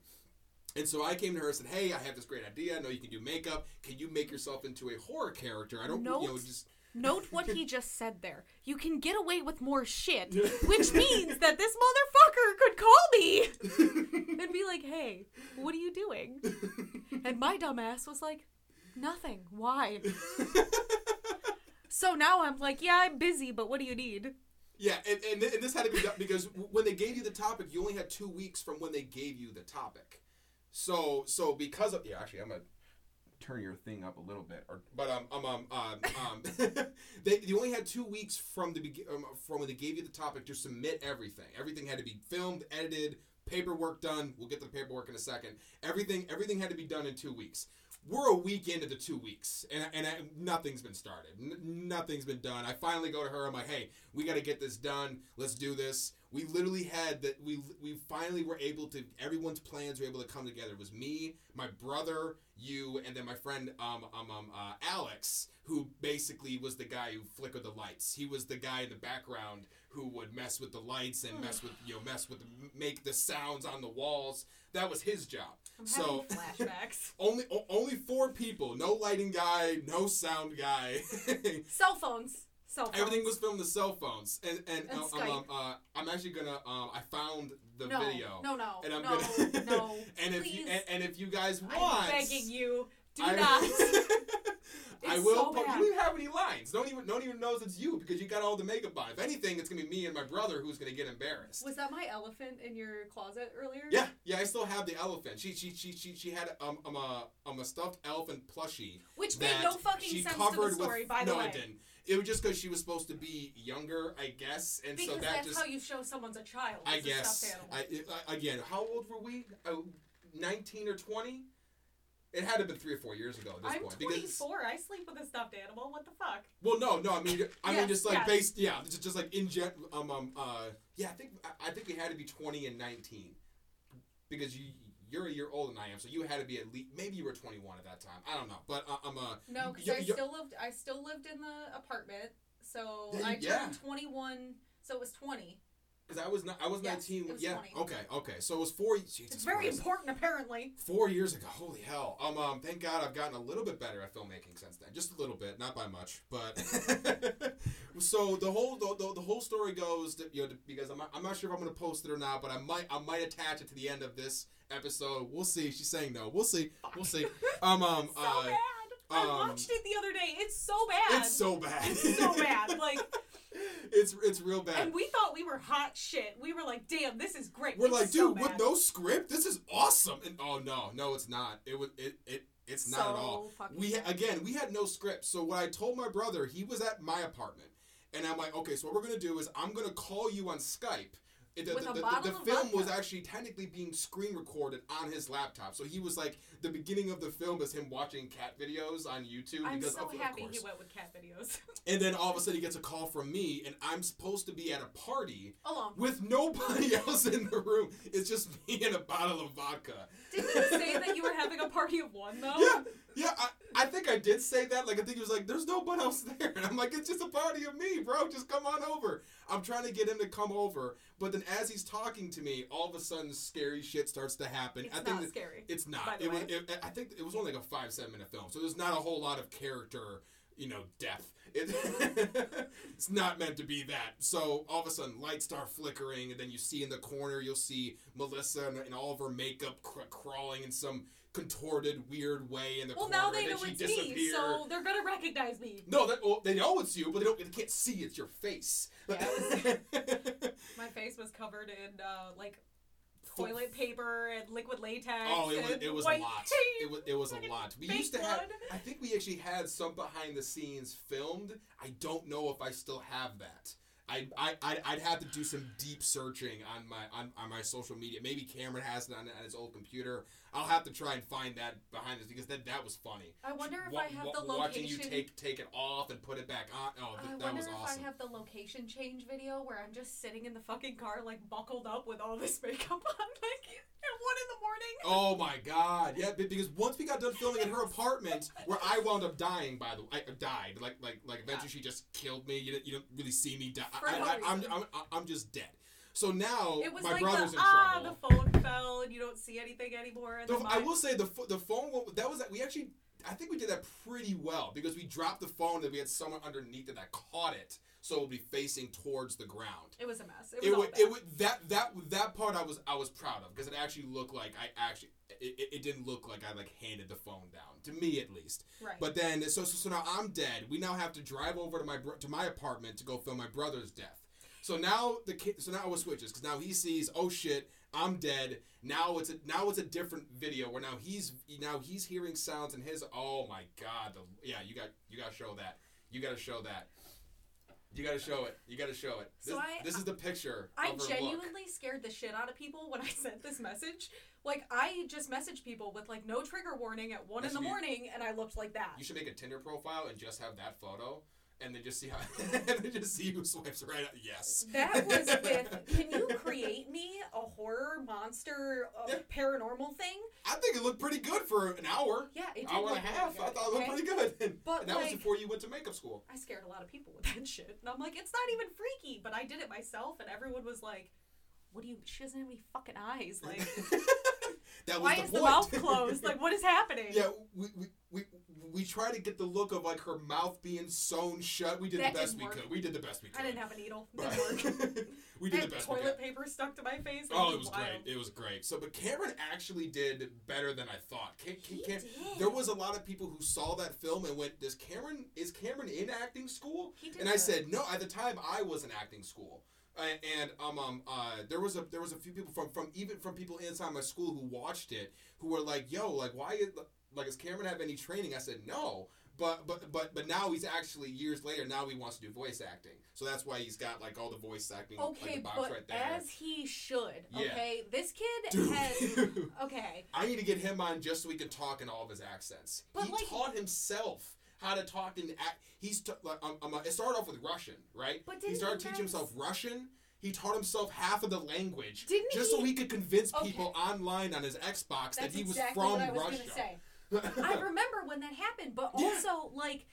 [SPEAKER 1] And so I came to her and said, "Hey, I have this great idea. I know you can do makeup. Can you make yourself into a horror character? I don't, you know,
[SPEAKER 2] Note-
[SPEAKER 1] just
[SPEAKER 2] Note what he just said there. You can get away with more shit, which means that this motherfucker could call me and be like, "Hey, what are you doing?" And my dumbass was like, "Nothing. Why?" So now I'm like, "Yeah, I'm busy, but what do you need?"
[SPEAKER 1] yeah." And, and, and this had to be done because when they gave you the topic, you only had two weeks from when they gave you the topic. So, so because of yeah, actually, I'm gonna turn your thing up a little bit, or but um um um um, um they you only had two weeks from the begin um, from when they gave you the topic to submit everything. Everything had to be filmed, edited, paperwork done. We'll get to the paperwork in a second. Everything everything had to be done in two weeks. We're a week into the two weeks, and, and I, nothing's been started. N- nothing's been done. I finally go to her. I'm like, "Hey, we got to get this done. Let's do this." We literally had that. We we finally were able to. Everyone's plans were able to come together. It was me, my brother, you, and then my friend um um, um uh, Alex, who basically was the guy who flickered the lights. He was the guy in the background who would mess with the lights and mess with you know mess with the, make the sounds on the walls. That was his job.
[SPEAKER 2] I'm
[SPEAKER 1] so
[SPEAKER 2] flashbacks.
[SPEAKER 1] only o- only four people. No lighting guy. No sound guy.
[SPEAKER 2] Cell phones. Cell phones.
[SPEAKER 1] Everything was filmed with cell phones, and and,
[SPEAKER 2] And
[SPEAKER 1] uh,
[SPEAKER 2] Skype.
[SPEAKER 1] um, uh, I'm actually gonna um, I found the
[SPEAKER 2] no,
[SPEAKER 1] video,
[SPEAKER 2] No, no,
[SPEAKER 1] and I'm
[SPEAKER 2] no,
[SPEAKER 1] gonna
[SPEAKER 2] no.
[SPEAKER 1] and if you and, and if you guys want,
[SPEAKER 2] I'm begging you, do
[SPEAKER 1] I-
[SPEAKER 2] not.
[SPEAKER 1] I will.
[SPEAKER 2] so
[SPEAKER 1] but
[SPEAKER 2] bad.
[SPEAKER 1] you don't even have any lines. Don't even no one even knows it's you because you got all the makeup on. If anything, it's gonna be me and my brother who's gonna get embarrassed.
[SPEAKER 2] Was that my elephant in your closet earlier?
[SPEAKER 1] Yeah, yeah, I still have the elephant. She she she she, she had um um a um a stuffed elephant plushie.
[SPEAKER 2] Which made no fucking
[SPEAKER 1] she
[SPEAKER 2] sense
[SPEAKER 1] covered
[SPEAKER 2] to the story,
[SPEAKER 1] with,
[SPEAKER 2] by the
[SPEAKER 1] no,
[SPEAKER 2] way.
[SPEAKER 1] it didn't. It was just because she was supposed to be younger, I guess, and
[SPEAKER 2] Because
[SPEAKER 1] so that
[SPEAKER 2] that's
[SPEAKER 1] just
[SPEAKER 2] how you show someone's a child.
[SPEAKER 1] I guess
[SPEAKER 2] stuffed.
[SPEAKER 1] I, I again, how old were we? Uh, Nineteen or twenty? It had to have been three or four years ago at this
[SPEAKER 2] I'm
[SPEAKER 1] point.
[SPEAKER 2] 24. I sleep with a stuffed animal. What the fuck?
[SPEAKER 1] Well, no, no. I mean, I mean, just like
[SPEAKER 2] yes.
[SPEAKER 1] based, yeah, just, just like in gen, um, um, uh, yeah. I think I, I think it had to be twenty and nineteen, because you you're a year older than I am, so you had to be at least maybe you were twenty one at that time. I don't know, but uh, I'm uh,
[SPEAKER 2] No, because
[SPEAKER 1] you-
[SPEAKER 2] I still lived. I still lived in the apartment. So
[SPEAKER 1] Yeah,
[SPEAKER 2] I
[SPEAKER 1] you- yeah.
[SPEAKER 2] turned 21. So it was 20.
[SPEAKER 1] Because I was not, I was
[SPEAKER 2] Yes,
[SPEAKER 1] nineteen.
[SPEAKER 2] it was
[SPEAKER 1] yeah,
[SPEAKER 2] 20.
[SPEAKER 1] okay, okay. So it was four. Jesus
[SPEAKER 2] It's very
[SPEAKER 1] Christ.
[SPEAKER 2] important, apparently.
[SPEAKER 1] Four years ago, holy hell! Um, um, thank God I've gotten a little bit better at filmmaking since then, just a little bit, not by much, but. so the whole the, the, the whole story goes that you know because I'm not, I'm not sure if I'm gonna post it or not, but I might I might attach it to the end of this episode. We'll see. She's saying no. We'll see. We'll see. Um um
[SPEAKER 2] so
[SPEAKER 1] uh,
[SPEAKER 2] bad. I
[SPEAKER 1] um,
[SPEAKER 2] watched it the other day. It's so bad.
[SPEAKER 1] it's so bad.
[SPEAKER 2] It's so bad. Like,
[SPEAKER 1] it's it's real bad.
[SPEAKER 2] and we thought we were hot shit. We were like, damn, this is great.
[SPEAKER 1] We're
[SPEAKER 2] It's
[SPEAKER 1] like,
[SPEAKER 2] so
[SPEAKER 1] dude, with no script, this is awesome. And oh no, no, it's not. It was it it it's not at all. We
[SPEAKER 2] bad.
[SPEAKER 1] again, we had no script. So what I told my brother, he was at my apartment, and I'm like, okay, so what we're gonna do is I'm gonna call you on Skype. It- The, the, the- the film was actually technically being screen recorded on his laptop. So he was like, the beginning of the film is him watching cat videos on YouTube.
[SPEAKER 2] I'm
[SPEAKER 1] because
[SPEAKER 2] so
[SPEAKER 1] of, of
[SPEAKER 2] happy
[SPEAKER 1] course.
[SPEAKER 2] he went with cat videos.
[SPEAKER 1] And then all of a sudden he gets a call from me, and I'm supposed to be at a party with nobody else in the room. It's just me and a bottle of vodka.
[SPEAKER 2] Didn't you say that you were having a party of one though?
[SPEAKER 1] Yeah, yeah. I, I think I did say that. Like I think he was like, "There's no one else there," and I'm like, "It's just a party of me, bro. Just come on over." I'm trying to get him to come over, but then as he's talking to me, all of a sudden, scary shit starts to happen.
[SPEAKER 2] It's
[SPEAKER 1] I think
[SPEAKER 2] not
[SPEAKER 1] that-
[SPEAKER 2] scary.
[SPEAKER 1] It's not. It was. It, I think it was only like a five seven minute film, so there's not a whole lot of character, you know, depth. It, it's not meant to be that. So all of a sudden, lights start flickering, and then you see in the corner, you'll see Melissa and, and all of her makeup cr- crawling in some contorted, weird way in the
[SPEAKER 2] Well,
[SPEAKER 1] corner.
[SPEAKER 2] now they know it's me, so they're gonna recognize me.
[SPEAKER 1] No, that, well, they know it's you, but they don't. They can't see it's your face.
[SPEAKER 2] Yeah, My face was covered in uh, like toilet paper and liquid latex.
[SPEAKER 1] Oh, it was it was a lot. It was it was a lot. We used to have. I think we actually had some behind the scenes filmed. I don't know if I still have that. I I I'd, I'd have to do some deep searching on my on, on my social media. Maybe Cameron has it on, on his old computer. I'll have to try and find that behind this because that that was funny.
[SPEAKER 2] I wonder if I have the
[SPEAKER 1] Watching you take take it off and put it back on. Oh,
[SPEAKER 2] I
[SPEAKER 1] th- that
[SPEAKER 2] wonder
[SPEAKER 1] was
[SPEAKER 2] if
[SPEAKER 1] awesome.
[SPEAKER 2] I have the location change video where I'm just sitting in the fucking car, like buckled up with all this makeup on, like at one in the morning.
[SPEAKER 1] Oh my god! Yeah, because once we got done filming in her apartment, where I wound up dying. By the way, I uh, died. Like like like eventually she just killed me. You don't, you don't really see me die.
[SPEAKER 2] For
[SPEAKER 1] I, I, I'm. I'm I'm just dead. So now
[SPEAKER 2] It was
[SPEAKER 1] my
[SPEAKER 2] like
[SPEAKER 1] brother's
[SPEAKER 2] the
[SPEAKER 1] in
[SPEAKER 2] ah,
[SPEAKER 1] trouble.
[SPEAKER 2] the phone fell and you don't see anything anymore.
[SPEAKER 1] The- I will say the the phone one- that was we actually I think we did that pretty well because we dropped the phone and we had someone underneath it that caught it so it would be facing towards the ground.
[SPEAKER 2] It was a mess. It was
[SPEAKER 1] It would, it would that that that part I was I was proud of because it actually looked like I actually it, it, didn't look like I like handed the phone down to me at least.
[SPEAKER 2] right.
[SPEAKER 1] But then so, so so now I'm dead. We now have to drive over to my bro- to my apartment to go film my brother's death. So now the kid so now it switches because now he sees oh shit I'm dead. Now it's a now it's a different video where now he's now he's hearing sounds and his oh my god the yeah you got you got to show that you got to show that. You gotta show it. You gotta show it. This,
[SPEAKER 2] So I-
[SPEAKER 1] this is the picture.
[SPEAKER 2] I
[SPEAKER 1] her look.
[SPEAKER 2] genuinely scared the shit out of people when I sent this message. Like I just messaged people with like no trigger warning at one
[SPEAKER 1] That
[SPEAKER 2] in the
[SPEAKER 1] be-
[SPEAKER 2] morning, and I looked like that.
[SPEAKER 1] You should make a Tinder profile and just have that photo, and then just see how, and then just see who swipes right. Up. Yes.
[SPEAKER 2] That was with. Can you create me a horror monster uh,
[SPEAKER 1] Yeah.
[SPEAKER 2] paranormal thing?
[SPEAKER 1] I think it looked pretty good for an hour.
[SPEAKER 2] Yeah, it did.
[SPEAKER 1] hour and a half.
[SPEAKER 2] really
[SPEAKER 1] I thought it looked
[SPEAKER 2] okay?
[SPEAKER 1] pretty good.
[SPEAKER 2] But,
[SPEAKER 1] and that was before you went to makeup school.
[SPEAKER 2] I scared a lot of people with that shit, and I'm like, it's not even freaky, but I did it myself, and everyone was like, "What do you? She doesn't have any fucking eyes. Like,
[SPEAKER 1] that was
[SPEAKER 2] why
[SPEAKER 1] the
[SPEAKER 2] is
[SPEAKER 1] point.
[SPEAKER 2] the mouth closed? Like, what is happening?"
[SPEAKER 1] yeah, we, we, we, we tried to get the look of like her mouth being sewn shut. We did
[SPEAKER 2] That
[SPEAKER 1] the best we
[SPEAKER 2] work.
[SPEAKER 1] could. We did the best we could.
[SPEAKER 2] I didn't have a needle.
[SPEAKER 1] But-
[SPEAKER 2] Didn't work.
[SPEAKER 1] we did
[SPEAKER 2] had
[SPEAKER 1] the best we
[SPEAKER 2] toilet
[SPEAKER 1] could.
[SPEAKER 2] paper stuck to my face.
[SPEAKER 1] Oh, it
[SPEAKER 2] was wild.
[SPEAKER 1] great. It was great. So, but Cameron actually did better than I thought.
[SPEAKER 2] He
[SPEAKER 1] Cam-
[SPEAKER 2] did.
[SPEAKER 1] There was a lot of people who saw that film and went, "Does Cameron is Cameron in acting school?"
[SPEAKER 2] He did
[SPEAKER 1] And I said, "No." At the time, I was in acting school, and um, um, uh, there was a there was a few people from from even from people inside my school who watched it who were like, "Yo, like why is like does Cameron have any training?" I said, "No." But but but but now he's actually years later. Now he wants to do voice acting, so that's why he's got like all the voice acting like,
[SPEAKER 2] Okay,
[SPEAKER 1] the box
[SPEAKER 2] but
[SPEAKER 1] right there.
[SPEAKER 2] as he should.
[SPEAKER 1] Yeah.
[SPEAKER 2] Okay, this kid
[SPEAKER 1] Dude.
[SPEAKER 2] has. Okay,
[SPEAKER 1] I need to get him on just so we can talk in all of his accents.
[SPEAKER 2] But,
[SPEAKER 1] he
[SPEAKER 2] like-
[SPEAKER 1] taught himself how to talk in act. He's t- like um, um, it started off with Russian, right?
[SPEAKER 2] But
[SPEAKER 1] he started
[SPEAKER 2] he
[SPEAKER 1] teaching himself Russian. He taught himself half of the language
[SPEAKER 2] Didn't
[SPEAKER 1] just so
[SPEAKER 2] he-
[SPEAKER 1] he could convince
[SPEAKER 2] Okay.
[SPEAKER 1] people online on his Xbox that he was
[SPEAKER 2] exactly
[SPEAKER 1] from
[SPEAKER 2] what I was
[SPEAKER 1] Russia.
[SPEAKER 2] gonna say. I remember when that happened, but
[SPEAKER 1] Yeah.
[SPEAKER 2] also like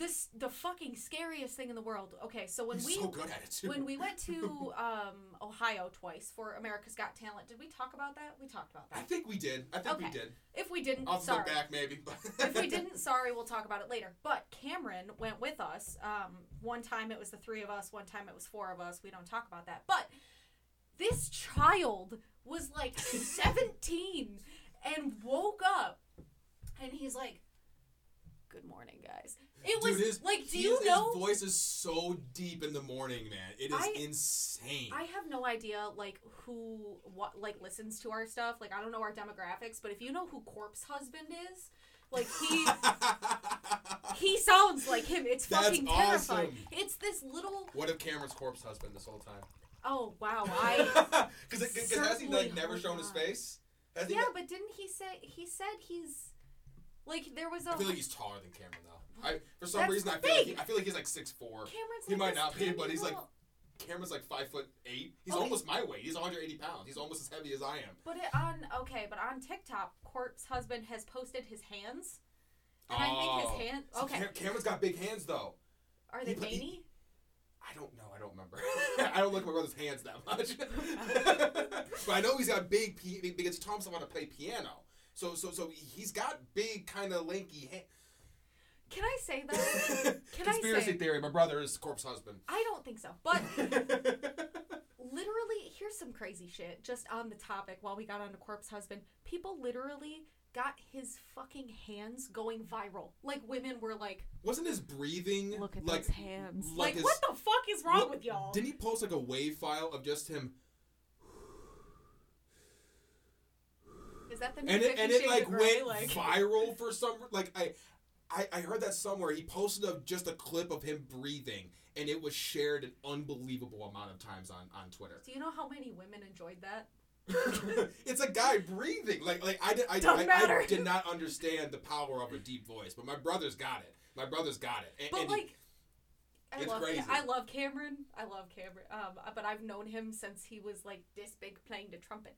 [SPEAKER 2] this the fucking scariest thing in the world. Okay, so when
[SPEAKER 1] He's
[SPEAKER 2] we
[SPEAKER 1] so good at it too.
[SPEAKER 2] when we went to um, Ohio twice for America's Got Talent, did we talk about that? We talked about that.
[SPEAKER 1] I think we did. I think we did.
[SPEAKER 2] If we didn't,
[SPEAKER 1] I'll
[SPEAKER 2] sorry.
[SPEAKER 1] back maybe.
[SPEAKER 2] if we didn't, sorry, we'll talk about it later. But Cameron went with us. Um, one time it was the three of us, one time it was four of us. We don't talk about that. But this child was like 17 and woke up and he's like, Good morning, guys. It was
[SPEAKER 1] Dude, his,
[SPEAKER 2] like, do you know?
[SPEAKER 1] his voice is so deep in the morning, man. It is
[SPEAKER 2] I-
[SPEAKER 1] insane.
[SPEAKER 2] I have no idea like who what like listens to our stuff. Like I don't know our demographics, but if you know who Corpse Husband is, like he he sounds like him. It's
[SPEAKER 1] That's
[SPEAKER 2] fucking terrifying.
[SPEAKER 1] awesome.
[SPEAKER 2] It's this little
[SPEAKER 1] what if Cameron's corpse husband this whole time?
[SPEAKER 2] oh wow I
[SPEAKER 1] Because has he like never shown his face? Has
[SPEAKER 2] yeah,
[SPEAKER 1] ne-
[SPEAKER 2] but didn't he say he said he's like there was a
[SPEAKER 1] I feel like he's taller than Cameron though. I for some
[SPEAKER 2] That's
[SPEAKER 1] reason I feel like he, I feel like he's like six four.
[SPEAKER 2] Cameron's
[SPEAKER 1] he
[SPEAKER 2] like
[SPEAKER 1] might not be, but he's like-
[SPEAKER 2] little-
[SPEAKER 1] Cameron's like five foot eight. He's
[SPEAKER 2] Okay.
[SPEAKER 1] almost my weight. He's 180 pounds. He's almost as heavy as I am.
[SPEAKER 2] But it on okay, but on TikTok, Corpse Husband has posted his hands. And I think
[SPEAKER 1] Oh.
[SPEAKER 2] his hand
[SPEAKER 1] See,
[SPEAKER 2] okay.
[SPEAKER 1] Cam- Cameron's got big hands though.
[SPEAKER 2] Are they
[SPEAKER 1] he- he-
[SPEAKER 2] veiny?
[SPEAKER 1] I don't know. I don't remember. I don't look at my brother's hands that much. but I know he's got big pi- because he taught himself how to play piano. So so so he's got big kind of lanky hands.
[SPEAKER 2] Can I say that? Can I
[SPEAKER 1] Conspiracy
[SPEAKER 2] say-
[SPEAKER 1] theory. My brother is corpse husband.
[SPEAKER 2] I don't think so. But literally, here's some crazy shit. Just on the topic, while we got on to Corpse Husband, people literally got his fucking hands going viral. Like women were like,
[SPEAKER 1] Wasn't his breathing
[SPEAKER 2] "Look at
[SPEAKER 1] like
[SPEAKER 2] those hands."
[SPEAKER 1] like
[SPEAKER 2] Like,
[SPEAKER 1] his-
[SPEAKER 2] what the fuck is wrong
[SPEAKER 1] Look,
[SPEAKER 2] with y'all?
[SPEAKER 1] Didn't he post like a wave file of just him?
[SPEAKER 2] Is that the new
[SPEAKER 1] And it and it like went
[SPEAKER 2] Like,
[SPEAKER 1] viral for some like I, I I heard that somewhere. He posted a, just a clip of him breathing, and it was shared an unbelievable amount of times on on Twitter.
[SPEAKER 2] do you know how many women enjoyed that?
[SPEAKER 1] it's a guy breathing. Like like I did I, I, I did not understand the power of a deep voice, but my brother's got it. My brother's got it. And,
[SPEAKER 2] But
[SPEAKER 1] and he-
[SPEAKER 2] like, I
[SPEAKER 1] It's
[SPEAKER 2] love
[SPEAKER 1] crazy.
[SPEAKER 2] I love Cameron. I love Cameron. Um, but I've known him since he was like this big playing the trumpet,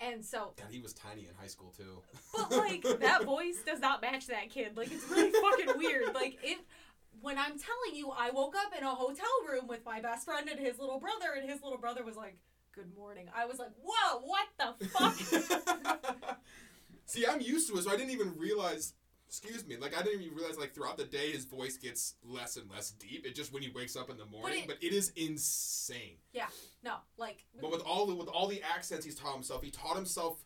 [SPEAKER 2] and so
[SPEAKER 1] God, he was tiny in high school too.
[SPEAKER 2] But like that voice does not match that kid. Like it's really fucking weird. Like it when I'm telling you I woke up in a hotel room with my best friend and his little brother and his little brother was like, Good morning. I was like, Whoa, what the fuck?
[SPEAKER 1] See, I'm used to it, so I didn't even realize. Excuse me, like I didn't even realize like throughout the day his voice gets less and less deep. It just when he wakes up in the morning,
[SPEAKER 2] it-
[SPEAKER 1] but it is insane.
[SPEAKER 2] Yeah no, like
[SPEAKER 1] But with all the with all the accents he's taught himself, he taught himself.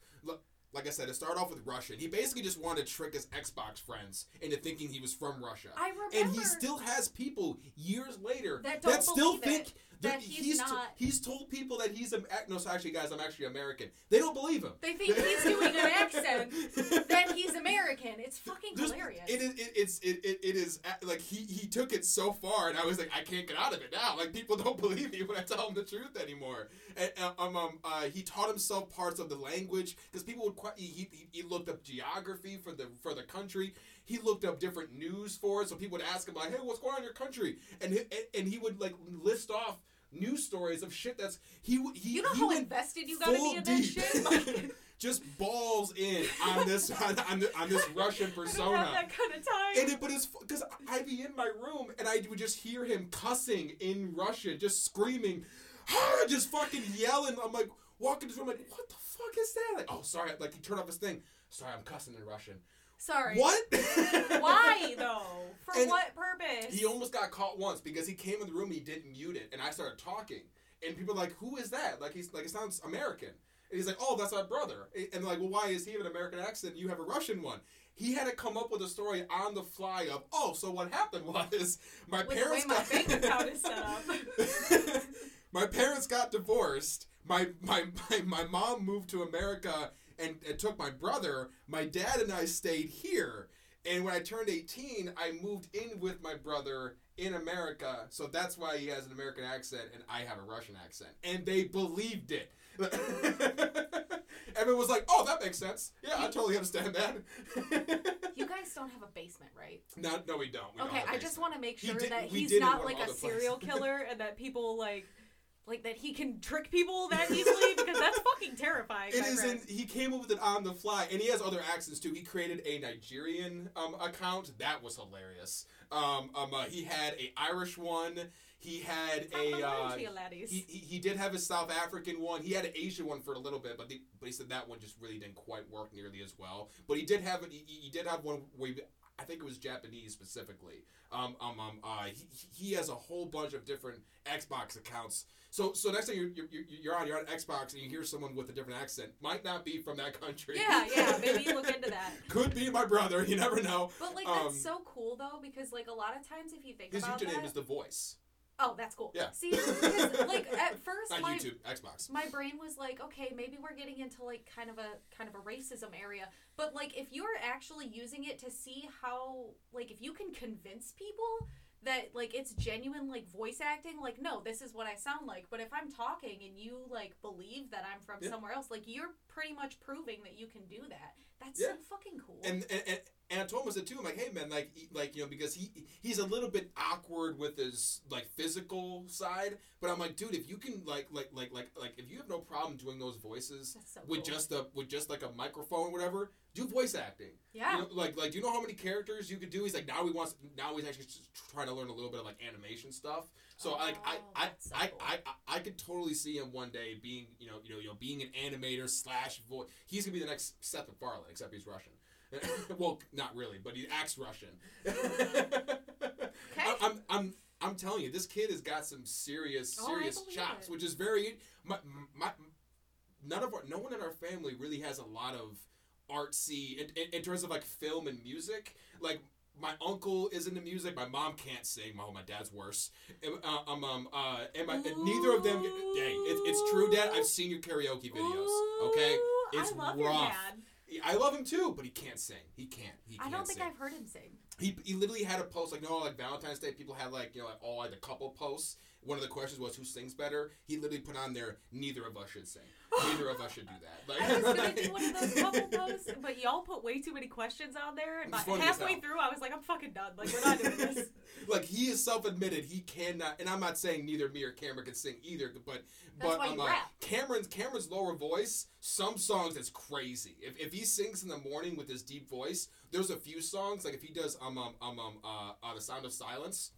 [SPEAKER 1] Like I said, it started off with Russian. He basically just wanted to trick his Xbox friends into thinking he was from Russia.
[SPEAKER 2] I remember
[SPEAKER 1] and he still has people years later
[SPEAKER 2] That don't
[SPEAKER 1] still think
[SPEAKER 2] it,
[SPEAKER 1] that
[SPEAKER 2] he's
[SPEAKER 1] t-
[SPEAKER 2] not-
[SPEAKER 1] he's told people that he's a no. So actually, guys, I'm actually American. They don't believe him.
[SPEAKER 2] They think he's doing an accent that he's American. It's fucking
[SPEAKER 1] There's-
[SPEAKER 2] hilarious.
[SPEAKER 1] It is. It, it's. It, it, it is. Like he he took it so far, and I was like, I can't get out of it now. Like people don't believe me when I tell them the truth anymore. And uh, um um uh, he taught himself parts of the language because people would he, he he looked up geography for the for the country. He looked up different news for it, so people would ask him like, Hey, what's going on in your country? And he, and, and he would like list off news stories of shit that's he he
[SPEAKER 2] you know
[SPEAKER 1] he
[SPEAKER 2] how invested you gotta be in that shit? Like,
[SPEAKER 1] just balls in on this on, on, the, on this Russian
[SPEAKER 2] I
[SPEAKER 1] persona.
[SPEAKER 2] have that kind of time.
[SPEAKER 1] And it, but it's because I'd be in my room and I would just hear him cussing in Russian, just screaming, ah, just fucking yelling. I'm like walking to the room, like, what the fuck is that? Like, oh, sorry. Like he turned off his thing. Sorry, I'm cussing in Russian.
[SPEAKER 2] Sorry.
[SPEAKER 1] What?
[SPEAKER 2] Why though? For
[SPEAKER 1] And
[SPEAKER 2] what purpose?
[SPEAKER 1] He almost got caught once because he came in the room he didn't mute it, and I started talking, and people were like, "Who is that?" Like he's like it sounds American, and he's like, "Oh, that's my brother," and like, "Well, why is he have an American accent? You have a Russian one." He had to come up with a story on the fly of, "Oh, so what happened was my
[SPEAKER 2] With
[SPEAKER 1] parents
[SPEAKER 2] my
[SPEAKER 1] got
[SPEAKER 2] bank account is set up.
[SPEAKER 1] my parents got divorced. My, my my my mom moved to America and, and took my brother. My dad and I stayed here. And when I turned 18, I moved in with my brother in America. So that's why he has an American accent and I have a Russian accent. And they believed it. Everyone was like, "Oh, that makes sense. Yeah, I totally understand that."
[SPEAKER 2] you guys don't have a basement, right?
[SPEAKER 1] no, no, we don't. We don't
[SPEAKER 2] Okay,
[SPEAKER 1] a
[SPEAKER 2] I just want to make
[SPEAKER 1] He
[SPEAKER 2] sure
[SPEAKER 1] did-
[SPEAKER 2] that he's not like a serial killer and that people like like that he can trick people that easily because that's fucking terrifying.
[SPEAKER 1] It is. In, he came up with it on the fly, and he has other accents too. He created a Nigerian um, account that was hilarious. Um, um, uh, he had a Irish one. He had a. Uh,
[SPEAKER 2] Hello to you laddies.
[SPEAKER 1] he, he, he did have a South African one. He had an Asian one for a little bit, but but he said that one just really didn't quite work nearly as well. But he did have he, he did have one where he, I think it was Japanese specifically. Um, um, um, uh, he, he has a whole bunch of different Xbox accounts. So so next time you're, you're, you're- on you're on Xbox and you hear someone with a different accent, might not be from that country.
[SPEAKER 2] yeah, yeah. Maybe you look into that.
[SPEAKER 1] Could be my brother. You never know.
[SPEAKER 2] But like
[SPEAKER 1] Um,
[SPEAKER 2] that's so cool though because like a lot of times if you think
[SPEAKER 1] His
[SPEAKER 2] about
[SPEAKER 1] username
[SPEAKER 2] that,
[SPEAKER 1] is The Voice.
[SPEAKER 2] Oh that's cool.
[SPEAKER 1] Yeah.
[SPEAKER 2] See, because like at first
[SPEAKER 1] Not
[SPEAKER 2] my
[SPEAKER 1] YouTube, Xbox.
[SPEAKER 2] my brain was like, okay, maybe we're getting into like kind of a kind of a racism area. But like if you're actually using it to see how like if you can convince people that like it's genuine like voice acting, like no, this is what I sound like. But if I'm talking and you like believe that I'm from
[SPEAKER 1] Yeah.
[SPEAKER 2] somewhere else, like you're pretty much proving that you can do that. That's
[SPEAKER 1] Yeah.
[SPEAKER 2] so fucking cool.
[SPEAKER 1] and and, and and I told him I said too. I'm like, hey man, like he- like you know because he he's a little bit awkward with his like physical side, but I'm like, dude, if you can like like like like like if you have no problem doing those voices
[SPEAKER 2] so
[SPEAKER 1] with
[SPEAKER 2] cool.
[SPEAKER 1] just a with just like a microphone or whatever, do voice acting.
[SPEAKER 2] yeah.
[SPEAKER 1] You know, like like do you know how many characters you could do? He's like now he wants now he's actually just trying to learn a little bit of like animation stuff. So oh, like I
[SPEAKER 2] Oh,
[SPEAKER 1] I,
[SPEAKER 2] so
[SPEAKER 1] I,
[SPEAKER 2] cool.
[SPEAKER 1] I I I could totally see him one day being you know you know you know being an animator slash voice. He's gonna be the next Seth MacFarlane, except he's Russian. well, not really, but he acts Russian. I, I'm I'm I'm telling you, this kid has got some serious
[SPEAKER 2] Oh,
[SPEAKER 1] serious
[SPEAKER 2] believe
[SPEAKER 1] chops,
[SPEAKER 2] it.
[SPEAKER 1] which is very my, my none of our no one in our family really has a lot of artsy in, in, in terms of like film and music. Like my uncle is into music. My mom can't sing. My my dad's worse. And, uh, um um uh and my and neither of them. Dang, it's it's true, Dad. I've seen your karaoke videos. Okay, It's
[SPEAKER 2] I love your dad.
[SPEAKER 1] I love him too, but he can't sing. He can't. He
[SPEAKER 2] I
[SPEAKER 1] can't I
[SPEAKER 2] don't think
[SPEAKER 1] sing.
[SPEAKER 2] I've heard him sing.
[SPEAKER 1] He, he literally had a post like no like Valentine's Day people had like you know like all like the couple posts. One of the questions was who sings better. He literally put on there neither of us should sing. Neither of us should do that. Like,
[SPEAKER 2] I was gonna do one of those couple posts, but y'all put way too many questions on there, and
[SPEAKER 1] It's
[SPEAKER 2] halfway through, I was like, I'm fucking done. Like, we're not doing this.
[SPEAKER 1] like he is self-admitted he cannot and i'm not saying neither me or cameron can sing either but
[SPEAKER 2] That's
[SPEAKER 1] but
[SPEAKER 2] you
[SPEAKER 1] uh,
[SPEAKER 2] rap.
[SPEAKER 1] cameron's cameron's lower voice some songs that's crazy if, if he sings in the morning with his deep voice there's a few songs like if he does um um um, um uh, uh the sound of silence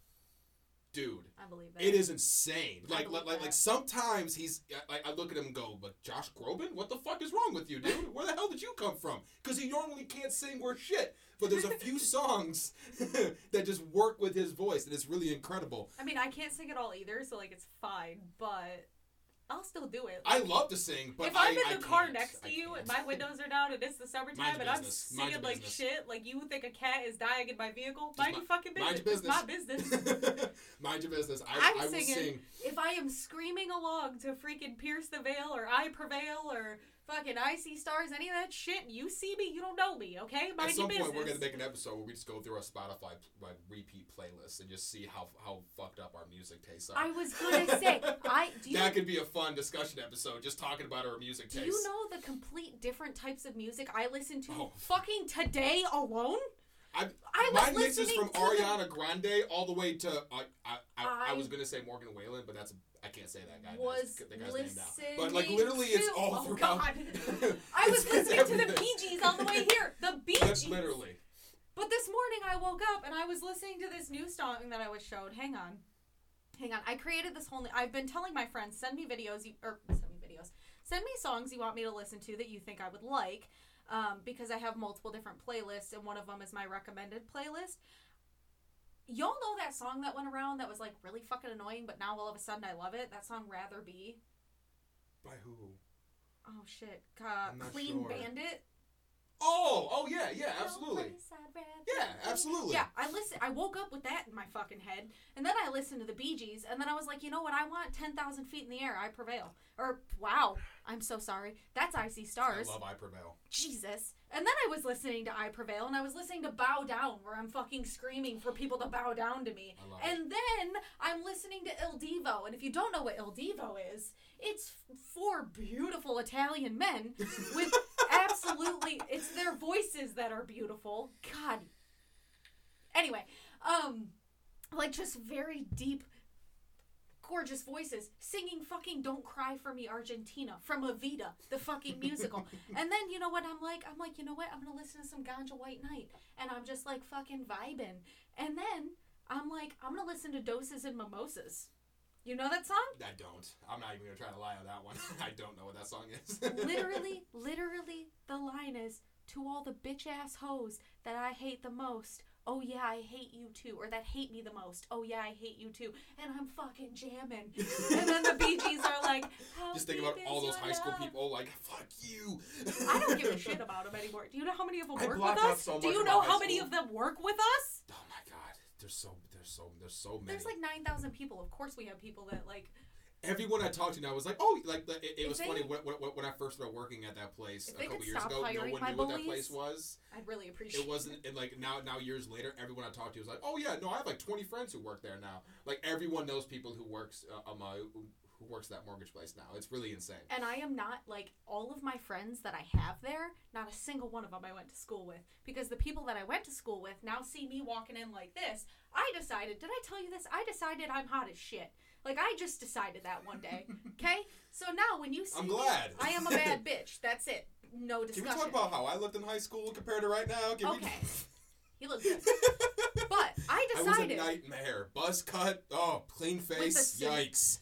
[SPEAKER 1] dude
[SPEAKER 2] I believe that.
[SPEAKER 1] it is insane. Like, like, like, like sometimes he's. I, I look at him and go, "But Josh Groban, what the fuck is wrong with you, dude? Where the hell did you come from? Because he normally can't sing worth shit. But there's a few songs that just work with his voice, and it's really incredible.
[SPEAKER 2] I mean, I can't sing at all either, so like it's fine, but I'll still do it.
[SPEAKER 1] I love to sing, but
[SPEAKER 2] if I'm in the
[SPEAKER 1] I
[SPEAKER 2] car next to you and my windows are down and it's the summertime and I'm singing like
[SPEAKER 1] business.
[SPEAKER 2] shit, like you think a cat is dying in my vehicle, mind your fucking business.
[SPEAKER 1] mind your
[SPEAKER 2] It's my business.
[SPEAKER 1] Mind your business. I,
[SPEAKER 2] I'm
[SPEAKER 1] I will
[SPEAKER 2] singing.
[SPEAKER 1] sing.
[SPEAKER 2] if I am screaming along to freaking Pierce the Veil or I Prevail or fucking I See Stars, any of that shit, you see me, you don't know me, okay? Mind
[SPEAKER 1] At some
[SPEAKER 2] your
[SPEAKER 1] point,
[SPEAKER 2] business.
[SPEAKER 1] we're gonna make an episode where we just go through our Spotify like repeat playlist and just see how how fucked up our music tastes are.
[SPEAKER 2] I was gonna say, I do you
[SPEAKER 1] that could be a fun discussion episode, just talking about our music
[SPEAKER 2] do
[SPEAKER 1] taste.
[SPEAKER 2] you know the complete different types of music I listen to
[SPEAKER 1] Oh.
[SPEAKER 2] fucking today alone?
[SPEAKER 1] I,
[SPEAKER 2] I was
[SPEAKER 1] mine mixes
[SPEAKER 2] listening
[SPEAKER 1] from
[SPEAKER 2] to the-
[SPEAKER 1] Ariana Grande all the way to I I, I, I
[SPEAKER 2] I-
[SPEAKER 1] was gonna say Morgan Wallen, but that's I can't say that guy.
[SPEAKER 2] Was
[SPEAKER 1] the guy's name now. But like literally, it's all
[SPEAKER 2] oh,
[SPEAKER 1] throughout.
[SPEAKER 2] God. I was listening to the
[SPEAKER 1] everything.
[SPEAKER 2] Bee Gees on the way here. The Bee Gees.
[SPEAKER 1] literally.
[SPEAKER 2] But this morning I woke up and I was listening to this new song that I was showed. Hang on. Hang on. I created this whole. I've been telling my friends send me videos you, or send me videos. Send me songs you want me to listen to that you think I would like. um, because I have multiple different playlists, and one of them is my recommended playlist. Y'all know that song that went around that was like really fucking annoying, but now all of a sudden I love it. That song "Rather Be."
[SPEAKER 1] By who?
[SPEAKER 2] Oh shit, uh, Clean
[SPEAKER 1] sure.
[SPEAKER 2] Bandit.
[SPEAKER 1] Oh, oh yeah, yeah, absolutely.
[SPEAKER 2] No place I'd rather
[SPEAKER 1] Yeah, absolutely.
[SPEAKER 2] Yeah, I listen. I woke up with that in my fucking head, and then I listened to the Bee Gees, and then I was like, you know what? I want ten thousand feet in the air. I prevail. Or wow, I'm so sorry. That's I See Stars.
[SPEAKER 1] I love I Prevail.
[SPEAKER 2] Jesus. And then I was listening to I Prevail, and I was listening to Bow Down, where I'm fucking screaming for people to bow down to me.
[SPEAKER 1] Love it.
[SPEAKER 2] And then I'm listening to Il Divo, and if you don't know what Il Divo is, it's four beautiful Italian men with absolutely it's their voices that are beautiful. God. Anyway, um like just very deep gorgeous voices singing fucking Don't Cry for Me Argentina from Evita, the fucking musical. and then you know what I'm like? I'm like, you know what? I'm gonna listen to some Ganja White Night. And I'm just like fucking vibing. And then I'm like, I'm gonna listen to Doses and Mimosas. You know that song?
[SPEAKER 1] I don't. I'm not even gonna try to lie on that one. I don't know what that song is.
[SPEAKER 2] literally, literally, the line is to all the bitch ass hoes that I hate the most. Oh yeah, I hate you too, or that hate me the most. Oh yeah, I hate you too, and I'm fucking jamming. and then the Bee Gees are like, How
[SPEAKER 1] Just think about all those high school people like, fuck you.
[SPEAKER 2] I don't give a shit about them anymore. Do you know how many of them
[SPEAKER 1] I
[SPEAKER 2] work with us?
[SPEAKER 1] so
[SPEAKER 2] Do you know how many
[SPEAKER 1] school.
[SPEAKER 2] of them work with us?
[SPEAKER 1] Oh my god, there's so there's so there's so many.
[SPEAKER 2] There's like nine thousand people. Of course, we have people that like.
[SPEAKER 1] Everyone I talked to now was like, oh, like the, it, it was
[SPEAKER 2] they-
[SPEAKER 1] funny when, when, when I first started working at that place a couple years ago. No one knew what that place was.
[SPEAKER 2] I'd really appreciate.
[SPEAKER 1] It wasn't and like now now years later, everyone I talked to was like, oh yeah, no, I have like 20 friends who work there now. Like everyone knows people who works uh, um uh, who, who works that mortgage place now. It's really insane.
[SPEAKER 2] And I am not like all of my friends that I have there, not a single one of them I went to school with. Because the people that I went to school with now see me walking in like this. I decided, did I tell you this? I decided I'm hot as shit. Like, I just decided that one day. Okay? So now when you see
[SPEAKER 1] I'm
[SPEAKER 2] me,
[SPEAKER 1] glad.
[SPEAKER 2] I am a bad bitch. That's it. No discussion.
[SPEAKER 1] Can we talk about how I looked in high school compared to right now? Can
[SPEAKER 2] Okay. You look good. But I
[SPEAKER 1] I was a
[SPEAKER 2] decided.
[SPEAKER 1] nightmare. Buzz cut. Oh, clean face. Yikes.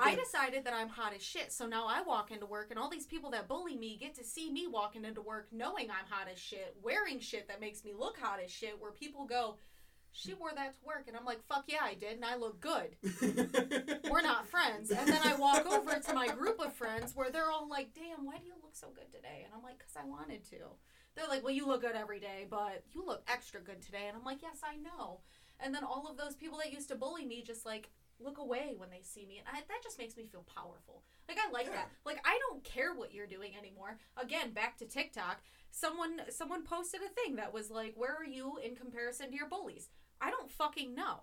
[SPEAKER 2] I decided that I'm hot as shit, so now I walk into work, and all these people that bully me get to see me walking into work knowing I'm hot as shit, wearing shit that makes me look hot as shit, where people go, She wore that to work, and I'm like, Fuck yeah, I did, and I look good. We're not friends. And then I walk over to my group of friends where they're all like, Damn, why do you look so good today? And I'm like, Because I wanted to. They're like, Well, you look good every day, but you look extra good today. And I'm like, Yes, I know. And then all of those people that used to bully me just like look away when they see me and I, that just makes me feel powerful like i like
[SPEAKER 1] Yeah.
[SPEAKER 2] that like i don't care what you're doing anymore again back to tiktok someone someone posted a thing that was like where are you in comparison to your bullies i don't fucking know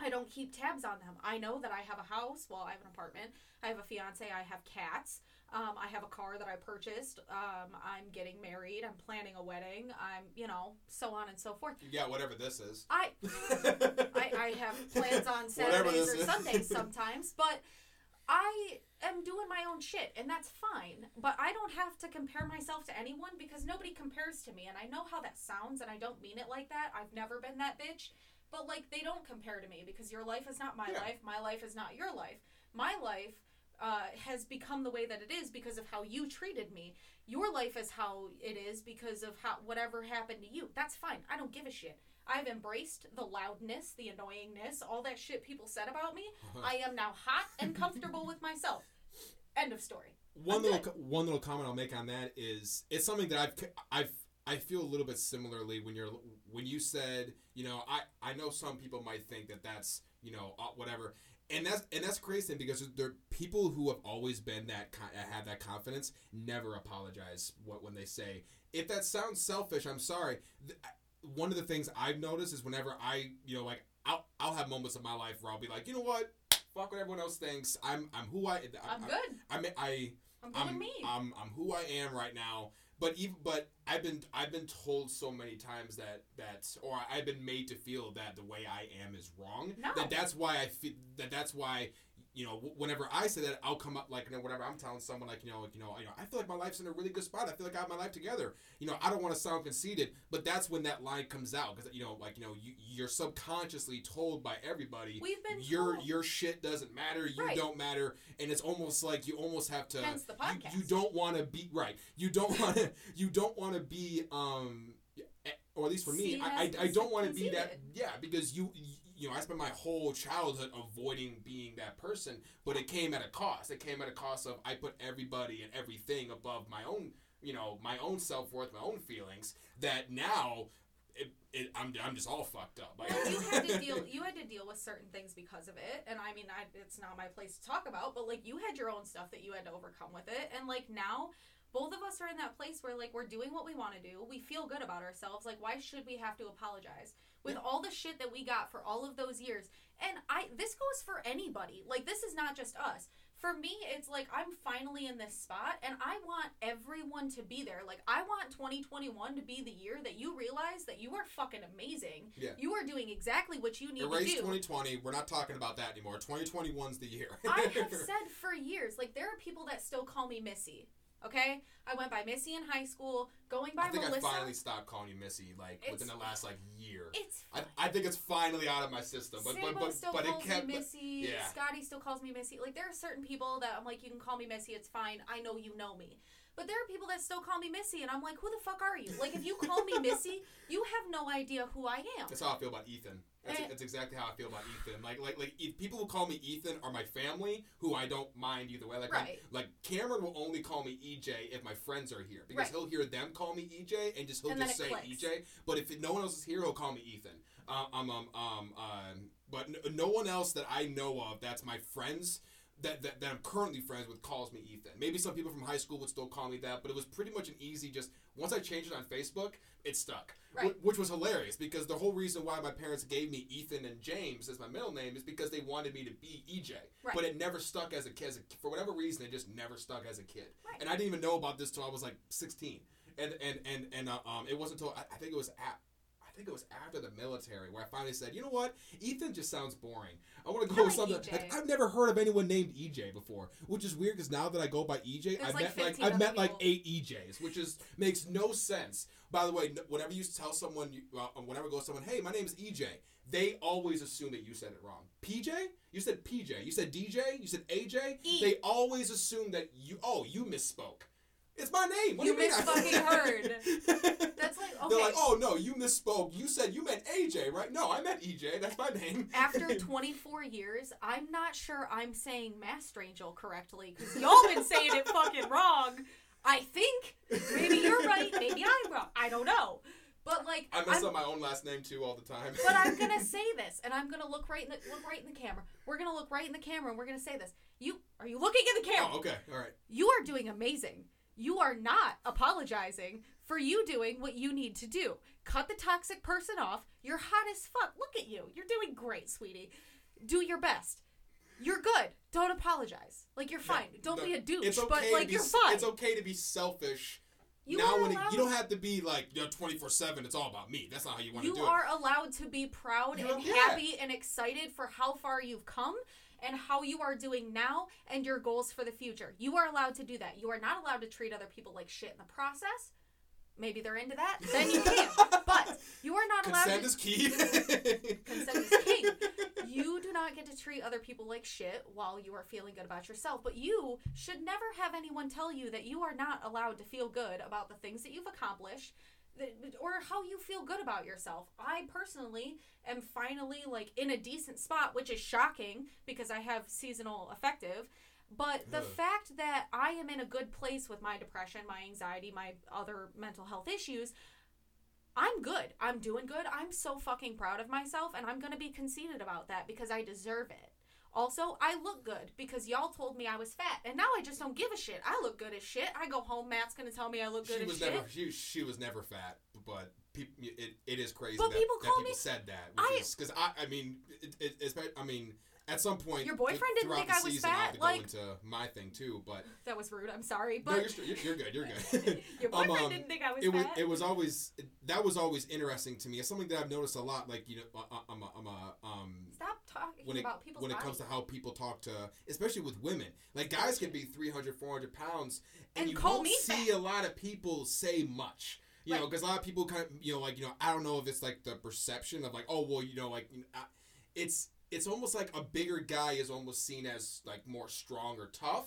[SPEAKER 2] i don't keep tabs on them i know that i have a house well i have an apartment i have a fiance i have cats um, i have a car that i purchased um, i'm getting married i'm planning a wedding i'm you know so on and so forth
[SPEAKER 1] yeah, whatever this is.
[SPEAKER 2] i I, I have plans on Saturdays or. Sundays sometimes, but I am doing my own shit, and that's fine. But I don't have to compare myself to anyone because nobody compares to me, and I know how that sounds, and I don't mean it like that. I've never been that bitch, but like they don't compare to me because your life is not my
[SPEAKER 1] Yeah.
[SPEAKER 2] life, my life is not your life. My life uh, has become the way that it is because of how you treated me. Your life is how it is because of how whatever happened to you. That's fine. I don't give a shit. I've embraced the loudness, the annoyingness, all that shit people said about me. I am now hot and comfortable with myself. End of story.
[SPEAKER 1] One
[SPEAKER 2] I'm
[SPEAKER 1] little
[SPEAKER 2] good.
[SPEAKER 1] co- one little comment I'll make on that is it's something that I've c- I've I feel a little bit similarly when you're when you said you know I I know some people might think that that's you know uh, whatever and that's and that's crazy because there are people who have always been that con- have that confidence never apologize what when they say if that sounds selfish I'm sorry one of the things I've noticed is whenever I you know like I'll I'll have moments of my life where I'll be like you know what fuck what everyone else thinks I'm I'm who I
[SPEAKER 2] I'm
[SPEAKER 1] I,
[SPEAKER 2] good.
[SPEAKER 1] I mean I
[SPEAKER 2] I'm
[SPEAKER 1] I'm,
[SPEAKER 2] me.
[SPEAKER 1] I'm I'm who I am right now. But even but I've been I've been told so many times that that or I've been made to feel that the way I am is wrong.
[SPEAKER 2] No.
[SPEAKER 1] That that's why I feel that that's why you know, whenever I say that, I'll come up like, you know, whenever I'm telling someone like, you know, like, you know, you know, I feel like my life's in a really good spot. I feel like I have my life together. You know, I don't want to sound conceited, but that's when that line comes out because you know, like, you know, you, you're subconsciously told by everybody,
[SPEAKER 2] We've been
[SPEAKER 1] your
[SPEAKER 2] told.
[SPEAKER 1] your shit doesn't matter. You
[SPEAKER 2] Right.
[SPEAKER 1] don't matter, and it's almost like you almost have to.
[SPEAKER 2] Hence the
[SPEAKER 1] you-
[SPEAKER 2] podcast.
[SPEAKER 1] You, don't want to be right. You don't want to. You don't want to be. Um, eh, or at least for me, I, I, I don't want to be that. Yeah, because you. You know, I spent my whole childhood avoiding being that person, but it came at a cost. It came at a cost of I put everybody and everything above my own, you know, my own self worth, my own feelings. That now, it, it, I'm, I'm just all fucked up.
[SPEAKER 2] Well, you had to deal. You had to deal with certain things because of it, and I mean, I, it's not my place to talk about. But like, you had your own stuff that you had to overcome with it, and like now, both of us are in that place where like we're doing what we want to do. We feel good about ourselves. Like, why should we have to apologize with
[SPEAKER 1] Yeah.
[SPEAKER 2] all the shit that we got for all of those years? And I, this goes for anybody. Like, this is not just us. For me, it's like I'm finally in this spot, and I want everyone to be there. Like, I want 2021 to be the year that you realize that you are fucking amazing.
[SPEAKER 1] Yeah.
[SPEAKER 2] You are doing exactly what you need
[SPEAKER 1] Erase
[SPEAKER 2] to do.
[SPEAKER 1] 2020. We're not talking about that anymore. 2021's the year.
[SPEAKER 2] I have said for years, like there are people that still call me Missy. Okay, I went by Missy in high school, going by
[SPEAKER 1] I think
[SPEAKER 2] Melissa.
[SPEAKER 1] I finally stopped calling you Missy, like within the last like year.
[SPEAKER 2] it's
[SPEAKER 1] I, I think it's finally out of my system, but
[SPEAKER 2] Sabo
[SPEAKER 1] but but,
[SPEAKER 2] still
[SPEAKER 1] but it
[SPEAKER 2] calls
[SPEAKER 1] kept.
[SPEAKER 2] me Missy.
[SPEAKER 1] yeah.
[SPEAKER 2] Scotty still calls me Missy. Like there are certain people that I'm like, you can call me Missy. It's fine. I know you know me. But there are people that still call me Missy, and I'm like, who the fuck are you? Like if you call me Missy, you have no idea who I am.
[SPEAKER 1] That's how I feel about Ethan. That's,
[SPEAKER 2] Eh.
[SPEAKER 1] that's exactly how I feel about Ethan. Like like like people who call me Ethan are my family, who I don't mind either way. Like
[SPEAKER 2] Right.
[SPEAKER 1] like Cameron will only call me EJ if my friends are here because
[SPEAKER 2] Right.
[SPEAKER 1] he'll hear them call me EJ and just he'll
[SPEAKER 2] And
[SPEAKER 1] just say
[SPEAKER 2] clicks.
[SPEAKER 1] EJ. But if no one else is here, he'll call me Ethan. Um um um um. um but no, no one else that I know of that's my friends. That, that, that I'm currently friends with calls me Ethan. Maybe some people from high school would still call me that, but it was pretty much an easy just once I changed it on Facebook, it stuck.
[SPEAKER 2] Right.
[SPEAKER 1] Wh- which was hilarious because the whole reason why my parents gave me Ethan and James as my middle name is because they wanted me to be EJ.
[SPEAKER 2] Right.
[SPEAKER 1] But it never stuck as a kid. For whatever reason, it just never stuck as a kid.
[SPEAKER 2] Right.
[SPEAKER 1] And I didn't even know about this till I was like 16. And and and and uh, um, it wasn't until I, I think it was at. I think it was after the military where I finally said, you know what, Ethan just sounds boring. I want to go with
[SPEAKER 2] like
[SPEAKER 1] something.
[SPEAKER 2] EJ.
[SPEAKER 1] Like, I've never heard of anyone named EJ before, which is weird because now that I go by EJ,
[SPEAKER 2] There's
[SPEAKER 1] I've
[SPEAKER 2] like
[SPEAKER 1] met like I've
[SPEAKER 2] other
[SPEAKER 1] met like
[SPEAKER 2] people.
[SPEAKER 1] eight EJs, which is makes no sense. By the way, whenever you tell someone, you, uh, whenever I go to someone, hey, my name is EJ, they always assume that you said it wrong. PJ? You said PJ. You said DJ. You said AJ.
[SPEAKER 2] E.
[SPEAKER 1] They always assume that you. Oh, you misspoke. It's my name. What
[SPEAKER 2] You
[SPEAKER 1] do you mean? I-
[SPEAKER 2] heard. That's like okay.
[SPEAKER 1] They're like, oh no, you misspoke. You said you meant AJ, right? No, I meant EJ. That's my name.
[SPEAKER 2] After 24 years, I'm not sure I'm saying Master Angel correctly because y'all been saying it fucking wrong. I think maybe you're right, maybe I'm wrong. I don't know, but like
[SPEAKER 1] I mess
[SPEAKER 2] I'm-
[SPEAKER 1] up my own last name too all the time.
[SPEAKER 2] but I'm gonna say this, and I'm gonna look right in the look right in the camera. We're gonna look right in the camera, and we're gonna say this. You are you looking in the camera?
[SPEAKER 1] Oh, okay, all right.
[SPEAKER 2] You are doing amazing. You are not apologizing for you doing what you need to do. Cut the toxic person off. You're hot as fuck. Look at you. You're doing great, sweetie. Do your best. You're good. Don't apologize. Like you're fine. Don't
[SPEAKER 1] No,
[SPEAKER 2] be a douche,
[SPEAKER 1] It's okay
[SPEAKER 2] but like
[SPEAKER 1] be,
[SPEAKER 2] you're fine.
[SPEAKER 1] It's okay to be selfish.
[SPEAKER 2] You
[SPEAKER 1] now
[SPEAKER 2] are
[SPEAKER 1] when it, you don't have to be like you know twenty four seven. It's all about me. That's not how you want to do it.
[SPEAKER 2] You are allowed to be proud
[SPEAKER 1] You know,
[SPEAKER 2] and
[SPEAKER 1] yeah.
[SPEAKER 2] happy and excited for how far you've come and how you are doing now and your goals for the future. You are allowed to do that. You are not allowed to treat other people like shit in the process. Maybe they're into that. Then you can. But you are not allowed
[SPEAKER 1] Consent
[SPEAKER 2] to
[SPEAKER 1] is key.
[SPEAKER 2] Consent is king. you do not get to treat other people like shit while you are feeling good about yourself. But you should never have anyone tell you that you are not allowed to feel good about the things that you've accomplished or how you feel good about yourself. I personally am finally like in a decent spot, which is shocking because I have seasonal affective. But the
[SPEAKER 1] Ugh.
[SPEAKER 2] fact that I am in a good place with my depression, my anxiety, my other mental health issues, I'm good. I'm doing good. I'm so fucking proud of myself, and I'm gonna be conceited about that because I deserve it. Also, I look good because y'all told me I was fat, and now I just don't give a shit. I look good as shit. I go home, Matt's gonna tell me I look good
[SPEAKER 1] she
[SPEAKER 2] as
[SPEAKER 1] was
[SPEAKER 2] shit.
[SPEAKER 1] never she, she was never fat, but people it, it is crazy
[SPEAKER 2] But
[SPEAKER 1] that,
[SPEAKER 2] people
[SPEAKER 1] that people
[SPEAKER 2] me-
[SPEAKER 1] said that.
[SPEAKER 2] I-
[SPEAKER 1] because I I mean it, it, it's, I mean at some point
[SPEAKER 2] Your boyfriend
[SPEAKER 1] th-
[SPEAKER 2] didn't think I was
[SPEAKER 1] season, I'll have
[SPEAKER 2] fat,
[SPEAKER 1] to go
[SPEAKER 2] like-
[SPEAKER 1] into my thing too, but
[SPEAKER 2] that was rude. I'm sorry,
[SPEAKER 1] no,
[SPEAKER 2] but
[SPEAKER 1] you're, you're, you're good. You're good.
[SPEAKER 2] your
[SPEAKER 1] Um,
[SPEAKER 2] boyfriend
[SPEAKER 1] um,
[SPEAKER 2] didn't think I was
[SPEAKER 1] it was
[SPEAKER 2] fat.
[SPEAKER 1] it was always that was always interesting to me. It's something that I've noticed a lot. Like you know, I, I'm a I'm a um
[SPEAKER 2] Stop talking
[SPEAKER 1] when it
[SPEAKER 2] about people's
[SPEAKER 1] when it comes to how people talk to, especially with women. Like guys can be 300, 400 pounds, and,
[SPEAKER 2] And
[SPEAKER 1] you
[SPEAKER 2] call
[SPEAKER 1] won't
[SPEAKER 2] me
[SPEAKER 1] see
[SPEAKER 2] fat.
[SPEAKER 1] a lot of people say much. You know, because a lot of people kind of, you know, like you know, I don't know if it's like the perception of like, oh well, you know, like you know, I, it's it's almost like a bigger guy is almost seen as like more strong or tough,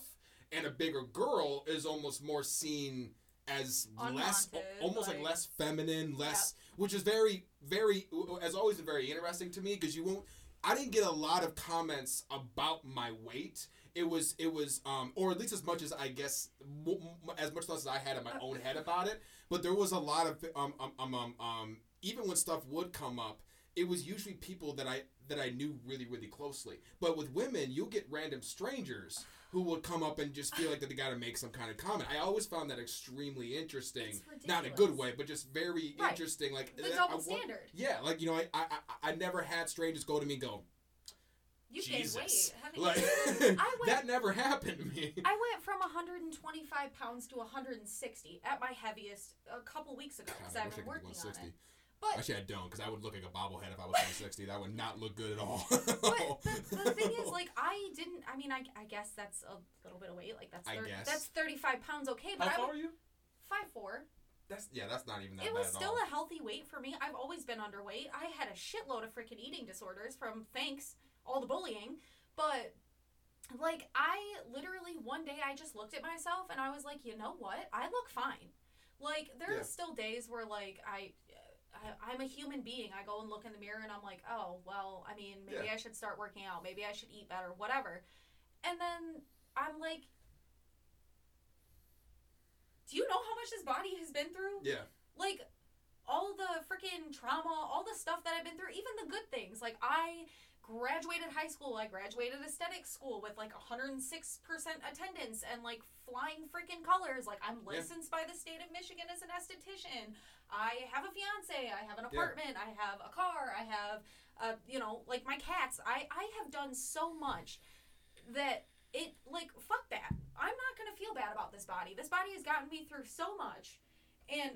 [SPEAKER 1] and a bigger girl is almost more seen as less, almost like,
[SPEAKER 2] like-
[SPEAKER 1] less feminine, less, which is very, very, has always been very interesting to me because you won't. I didn't get a lot of comments about my weight. It was, it was, um, or at least as much as I guess, m- m- as much as I had in my own head about it. But there was a lot of, um, um, um, um, um, even when stuff would come up, it was usually people that I that I knew really, really closely. But with women, you'll get random strangers who would come up and just feel like that they got to make some kind of comment. I always found that extremely interesting, not in a good way, but just very
[SPEAKER 2] Right.
[SPEAKER 1] interesting. Like
[SPEAKER 2] The
[SPEAKER 1] uh,
[SPEAKER 2] double
[SPEAKER 1] I
[SPEAKER 2] standard.
[SPEAKER 1] yeah, like you know, I, I I never had strangers go to me and go,
[SPEAKER 2] You
[SPEAKER 1] Jesus,
[SPEAKER 2] weight. haven't you?
[SPEAKER 1] like
[SPEAKER 2] I went-
[SPEAKER 1] that never happened to me.
[SPEAKER 2] I went from 125 pounds to 160 at my heaviest a couple weeks ago because
[SPEAKER 1] I
[SPEAKER 2] I've been working on it. But
[SPEAKER 1] Actually, I don't, because I would look like a bobblehead if I was 160. That would not look good at all.
[SPEAKER 2] but the, the thing is, like, I didn't. I mean, I, I guess that's a little bit of weight. Like that's
[SPEAKER 1] I
[SPEAKER 2] thir-
[SPEAKER 1] guess.
[SPEAKER 2] that's 35 pounds. Okay, but
[SPEAKER 1] how
[SPEAKER 2] I
[SPEAKER 1] far
[SPEAKER 2] was
[SPEAKER 1] are you?
[SPEAKER 2] five four.
[SPEAKER 1] That's yeah, that's not even that
[SPEAKER 2] It
[SPEAKER 1] bad
[SPEAKER 2] was
[SPEAKER 1] at
[SPEAKER 2] still
[SPEAKER 1] all.
[SPEAKER 2] a healthy weight for me. I've always been underweight. I had a shitload of freaking eating disorders from thanks all the bullying, but like I literally one day I just looked at myself and I was like, you know what? I look fine. Like there
[SPEAKER 1] Yeah.
[SPEAKER 2] are still days where like I. I, I'm a human being. I go and look in the mirror and I'm like, oh, well, I mean, maybe
[SPEAKER 1] Yeah.
[SPEAKER 2] I should start working out. Maybe I should eat better, whatever. And then I'm like, do you know how much this body has been through?
[SPEAKER 1] yeah,
[SPEAKER 2] like all the freaking trauma, all the stuff that I've been through, even the good things. Like I graduated high school, I graduated aesthetic school with like 106% attendance and like flying freaking colors. Like I'm
[SPEAKER 1] Yeah.
[SPEAKER 2] licensed by the state of Michigan as an esthetician. I have a fiance, I have an apartment, I have a car, I have uh, you know, like my cats. I I have done so much that it like fuck that. I'm not going to feel bad about this body. This body has gotten me through so much. And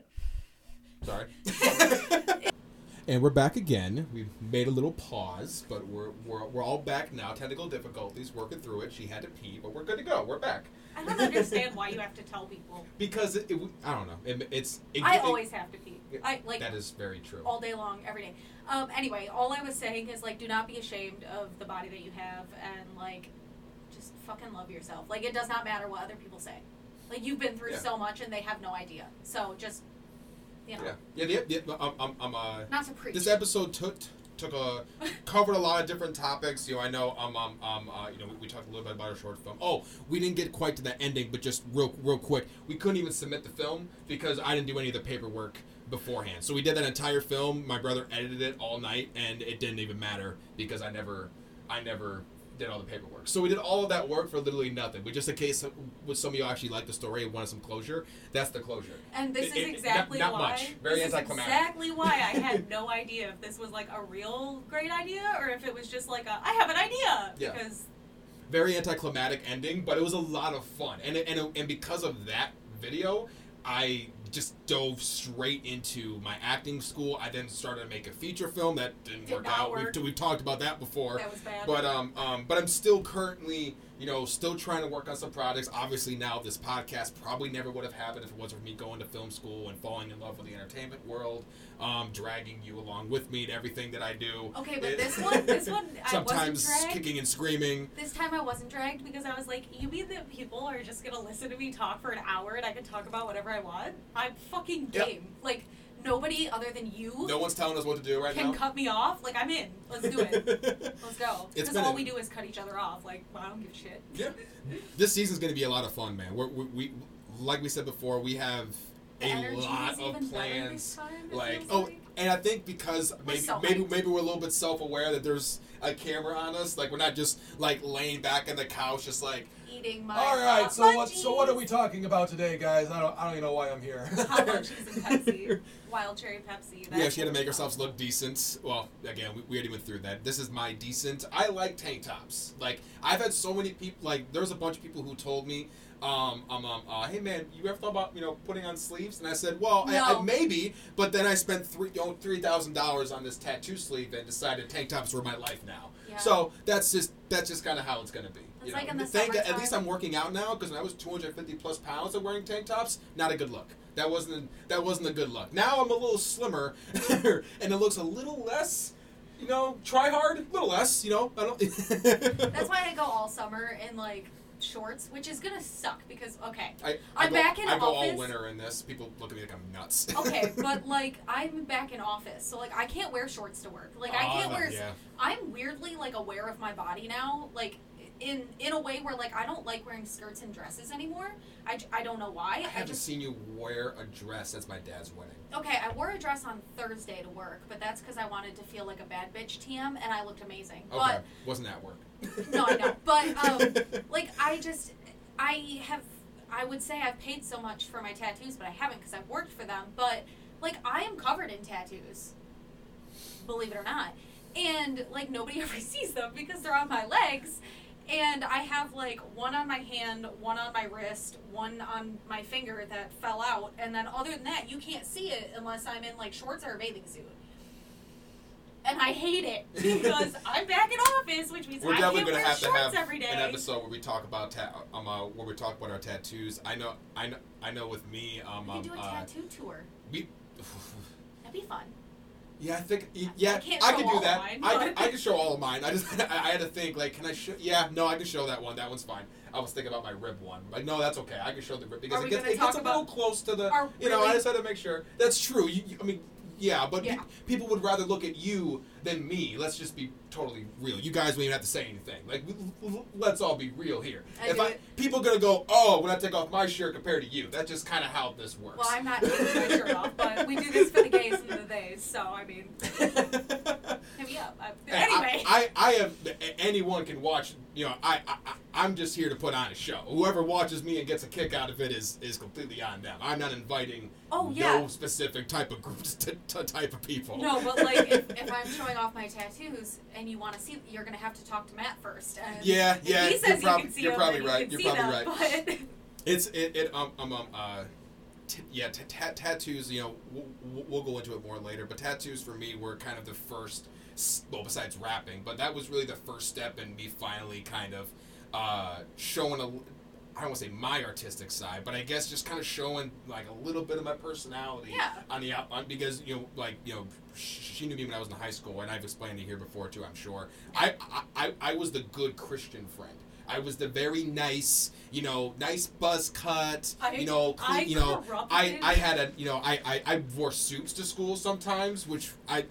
[SPEAKER 1] sorry. and we're back again. We've made a little pause, but we're, we're we're all back now. Technical difficulties, working through it. She had to pee, but we're good to go. We're back
[SPEAKER 3] I don't understand why you have to tell people.
[SPEAKER 1] because it, it, I don't know. It, it's it,
[SPEAKER 2] I always have to pee. I like
[SPEAKER 1] that is very true.
[SPEAKER 2] all day long, every day. Um, anyway, all I was saying is like, do not be ashamed of the body that you have, and like, just fucking love yourself. Like, it does not matter what other people say. Like, you've been through
[SPEAKER 1] Yeah.
[SPEAKER 2] so much, and they have no idea. So just,
[SPEAKER 1] Yeah, yeah, yeah. yeah I'm, I'm, I'm uh,
[SPEAKER 2] not to preach.
[SPEAKER 1] this episode took took a covered a lot of different topics. You know, I know um um um uh, you know we, we talked a little bit about our short film. Oh, we didn't get quite to the ending, but just real real quick, we couldn't even submit the film because I didn't do any of the paperwork beforehand. So we did that entire film. My brother edited it all night, and it didn't even matter because I never I never did all the paperwork. So we did all of that work for literally nothing. But just in case with some of you actually like the story and wanted some closure, that's the closure.
[SPEAKER 2] and this
[SPEAKER 1] It-
[SPEAKER 2] is
[SPEAKER 1] it- not- not
[SPEAKER 2] why.
[SPEAKER 1] much. Very anticlimactic.
[SPEAKER 3] exactly why I had no idea if this was like a real great idea or if it was just like a I have an idea
[SPEAKER 1] Yeah.
[SPEAKER 3] because
[SPEAKER 1] very anticlimactic ending, but it was a lot of fun. And and and because of that video, I just dove straight into my acting school. I then started to make a feature film that didn't
[SPEAKER 2] Did
[SPEAKER 1] work out.
[SPEAKER 2] work.
[SPEAKER 1] We've, we've talked about that before.
[SPEAKER 2] That was bad.
[SPEAKER 1] But um, um, but I'm still currently, you know, still trying to work on some projects. Obviously, now this podcast probably never would have happened if it wasn't for me going to film school and falling in love with the entertainment world, um, dragging you along with me to everything that I do.
[SPEAKER 2] okay, but
[SPEAKER 1] It-
[SPEAKER 2] this one, this one, I
[SPEAKER 1] sometimes kicking and screaming.
[SPEAKER 2] This time I wasn't dragged because
[SPEAKER 3] I was like, you mean that people are just gonna listen to me talk for an hour and I can talk about whatever I want?
[SPEAKER 2] I'm fucking
[SPEAKER 1] Yep.
[SPEAKER 2] game. Like nobody other than you
[SPEAKER 1] No one's telling us what to do right
[SPEAKER 3] can
[SPEAKER 1] now.
[SPEAKER 3] cut me off? Like I'm in. Let's do it.
[SPEAKER 2] Let's go.
[SPEAKER 3] Because all
[SPEAKER 1] a-
[SPEAKER 3] we do is cut each other off. Like well, I don't give a shit.
[SPEAKER 1] Yeah. This season's going to be a lot of fun, man. We're, we, we, like we said before, we have a lot of
[SPEAKER 2] even better this
[SPEAKER 1] plans.
[SPEAKER 2] time,
[SPEAKER 1] Like, oh,
[SPEAKER 2] like.
[SPEAKER 1] and I think because maybe
[SPEAKER 2] so
[SPEAKER 1] maybe maybe we're a little bit self-aware that there's a camera on us. Like we're not just like laying back on the couch, just like
[SPEAKER 2] eating my.
[SPEAKER 4] All
[SPEAKER 2] uh,
[SPEAKER 4] so what? So what are we talking about today, guys? I don't. I don't even know why I'm here.
[SPEAKER 3] Hot munchies and Pepsi, wild cherry Pepsi.
[SPEAKER 1] yeah,
[SPEAKER 3] that's
[SPEAKER 1] she had to make
[SPEAKER 3] we
[SPEAKER 1] ourselves look decent. Well, again, we, we already went through that. This is my decent. I like tank tops. Like I've had so many people. Like there's a bunch of people who told me um, um, um, uh, hey man, you ever thought about you know putting on sleeves? And I said, well, I, I, maybe, but then I spent three you know, three thousand dollars on this tattoo sleeve and decided tank tops were my life now.
[SPEAKER 2] Yeah.
[SPEAKER 1] So that's just that's just kind of how it's gonna be.
[SPEAKER 2] It's
[SPEAKER 1] you
[SPEAKER 2] like in the
[SPEAKER 1] Thank at least I'm working out now because when I was 250 plus pounds of wearing tank tops, not a good look. That wasn't that wasn't a good look. Now I'm a little slimmer, and it looks a little less. You know, try hard, a little less. You know, I don't.
[SPEAKER 2] That's why I go all summer in like shorts, which is gonna suck because okay,
[SPEAKER 1] I, I
[SPEAKER 2] I'm
[SPEAKER 1] go,
[SPEAKER 2] back in
[SPEAKER 1] I go
[SPEAKER 2] office.
[SPEAKER 1] all winter in this. People look at me like I'm nuts.
[SPEAKER 2] okay, but like I'm back in office, so like I can't wear shorts to work. Like I
[SPEAKER 1] Ah,
[SPEAKER 2] can't wear.
[SPEAKER 1] Yeah.
[SPEAKER 2] I'm weirdly like aware of my body now, like in in a way where like I don't like wearing skirts and dresses anymore. I, I don't know why.
[SPEAKER 1] I
[SPEAKER 2] I
[SPEAKER 1] haven't
[SPEAKER 2] just
[SPEAKER 1] seen you wear a dress. That's my dad's wedding.
[SPEAKER 2] okay. I wore a dress on Thursday to work, but that's because I wanted to feel like a bad bitch TM, and I looked amazing.
[SPEAKER 1] Okay, wasn't that work.
[SPEAKER 2] No, I know, but, um, But like I just I have I would say I've paid so much for my tattoos, but I haven't because I've worked for them. But like I am covered in tattoos, believe it or not, and like nobody ever sees them because they're on my legs. And I have like one on my hand, one on my wrist, one on my finger that fell out, and then other than that, you can't see it unless I'm in like shorts or a bathing suit. And I hate it because I'm back in office, which means
[SPEAKER 1] We're
[SPEAKER 2] I
[SPEAKER 1] definitely
[SPEAKER 2] can't
[SPEAKER 1] gonna
[SPEAKER 2] wear
[SPEAKER 1] have to
[SPEAKER 2] shorts
[SPEAKER 1] have
[SPEAKER 2] every day.
[SPEAKER 1] an episode where we talk about ta- um uh, where we talk about our tattoos. I know, I know, I know. With me, um,
[SPEAKER 2] we
[SPEAKER 1] um
[SPEAKER 2] could do a
[SPEAKER 1] uh,
[SPEAKER 2] tattoo tour.
[SPEAKER 1] we.
[SPEAKER 2] That'd be fun.
[SPEAKER 1] Yeah, I think yeah,
[SPEAKER 2] I
[SPEAKER 1] I could do that.
[SPEAKER 2] mine,
[SPEAKER 1] I
[SPEAKER 2] but-
[SPEAKER 1] could, I could show all of mine. I just I, had to think like, can I show? Yeah, no, I can show that one. That one's fine. I was thinking about my rib one. Like, no, that's okay. I can show the rib because it gets, it gets a little close to the.
[SPEAKER 2] our
[SPEAKER 1] You know, I just had to make sure. That's true. You, you, I mean, yeah, but pe- people would rather look at you than me. Let's just be totally real. You guys don't even have to say anything. Like, let's all be real here.
[SPEAKER 2] I
[SPEAKER 1] if I
[SPEAKER 2] it.
[SPEAKER 1] people gonna go, oh, when I take off my shirt compared to you, that's just kind of how this works.
[SPEAKER 2] Well, I'm not taking my shirt off, but we do this for the gays and the theys, so I mean, hit me up. I, anyway,
[SPEAKER 1] I, I, I have anyone can watch. You know, I, I, I'm just here to put on a show. Whoever watches me and gets a kick out of it is is completely on them. I'm not inviting
[SPEAKER 2] Oh, yeah.
[SPEAKER 1] no specific type of groups to, to type of people.
[SPEAKER 2] no, but like if, if I'm showing off my tattoos and you want to see, you're gonna have to talk to Matt first. And
[SPEAKER 1] Yeah, yeah,
[SPEAKER 2] He
[SPEAKER 1] you're prob-
[SPEAKER 2] you can see
[SPEAKER 1] you're
[SPEAKER 2] them,
[SPEAKER 1] probably right,
[SPEAKER 2] can
[SPEAKER 1] you're probably
[SPEAKER 2] them, But
[SPEAKER 1] It's it, it um um um uh. T- yeah, t- ta- tattoos. You know, we'll, we'll go into it more later. But tattoos for me were kind of the first. Well, besides rapping, but that was really the first step in me finally kind of uh, showing a. I don't want to say my artistic side, but I guess just kind of showing like a little bit of my personality
[SPEAKER 2] Yeah.
[SPEAKER 1] on the out on, because you know like you know sh- she knew me when I was in high school, and I've explained it here before too. I'm sure I I, I, was the good Christian friend. I was the very nice, you know, nice buzz cut,
[SPEAKER 2] I-
[SPEAKER 1] you know,
[SPEAKER 2] I
[SPEAKER 1] you know. I, I had a, you know, I, I, I wore suits to school sometimes, which I.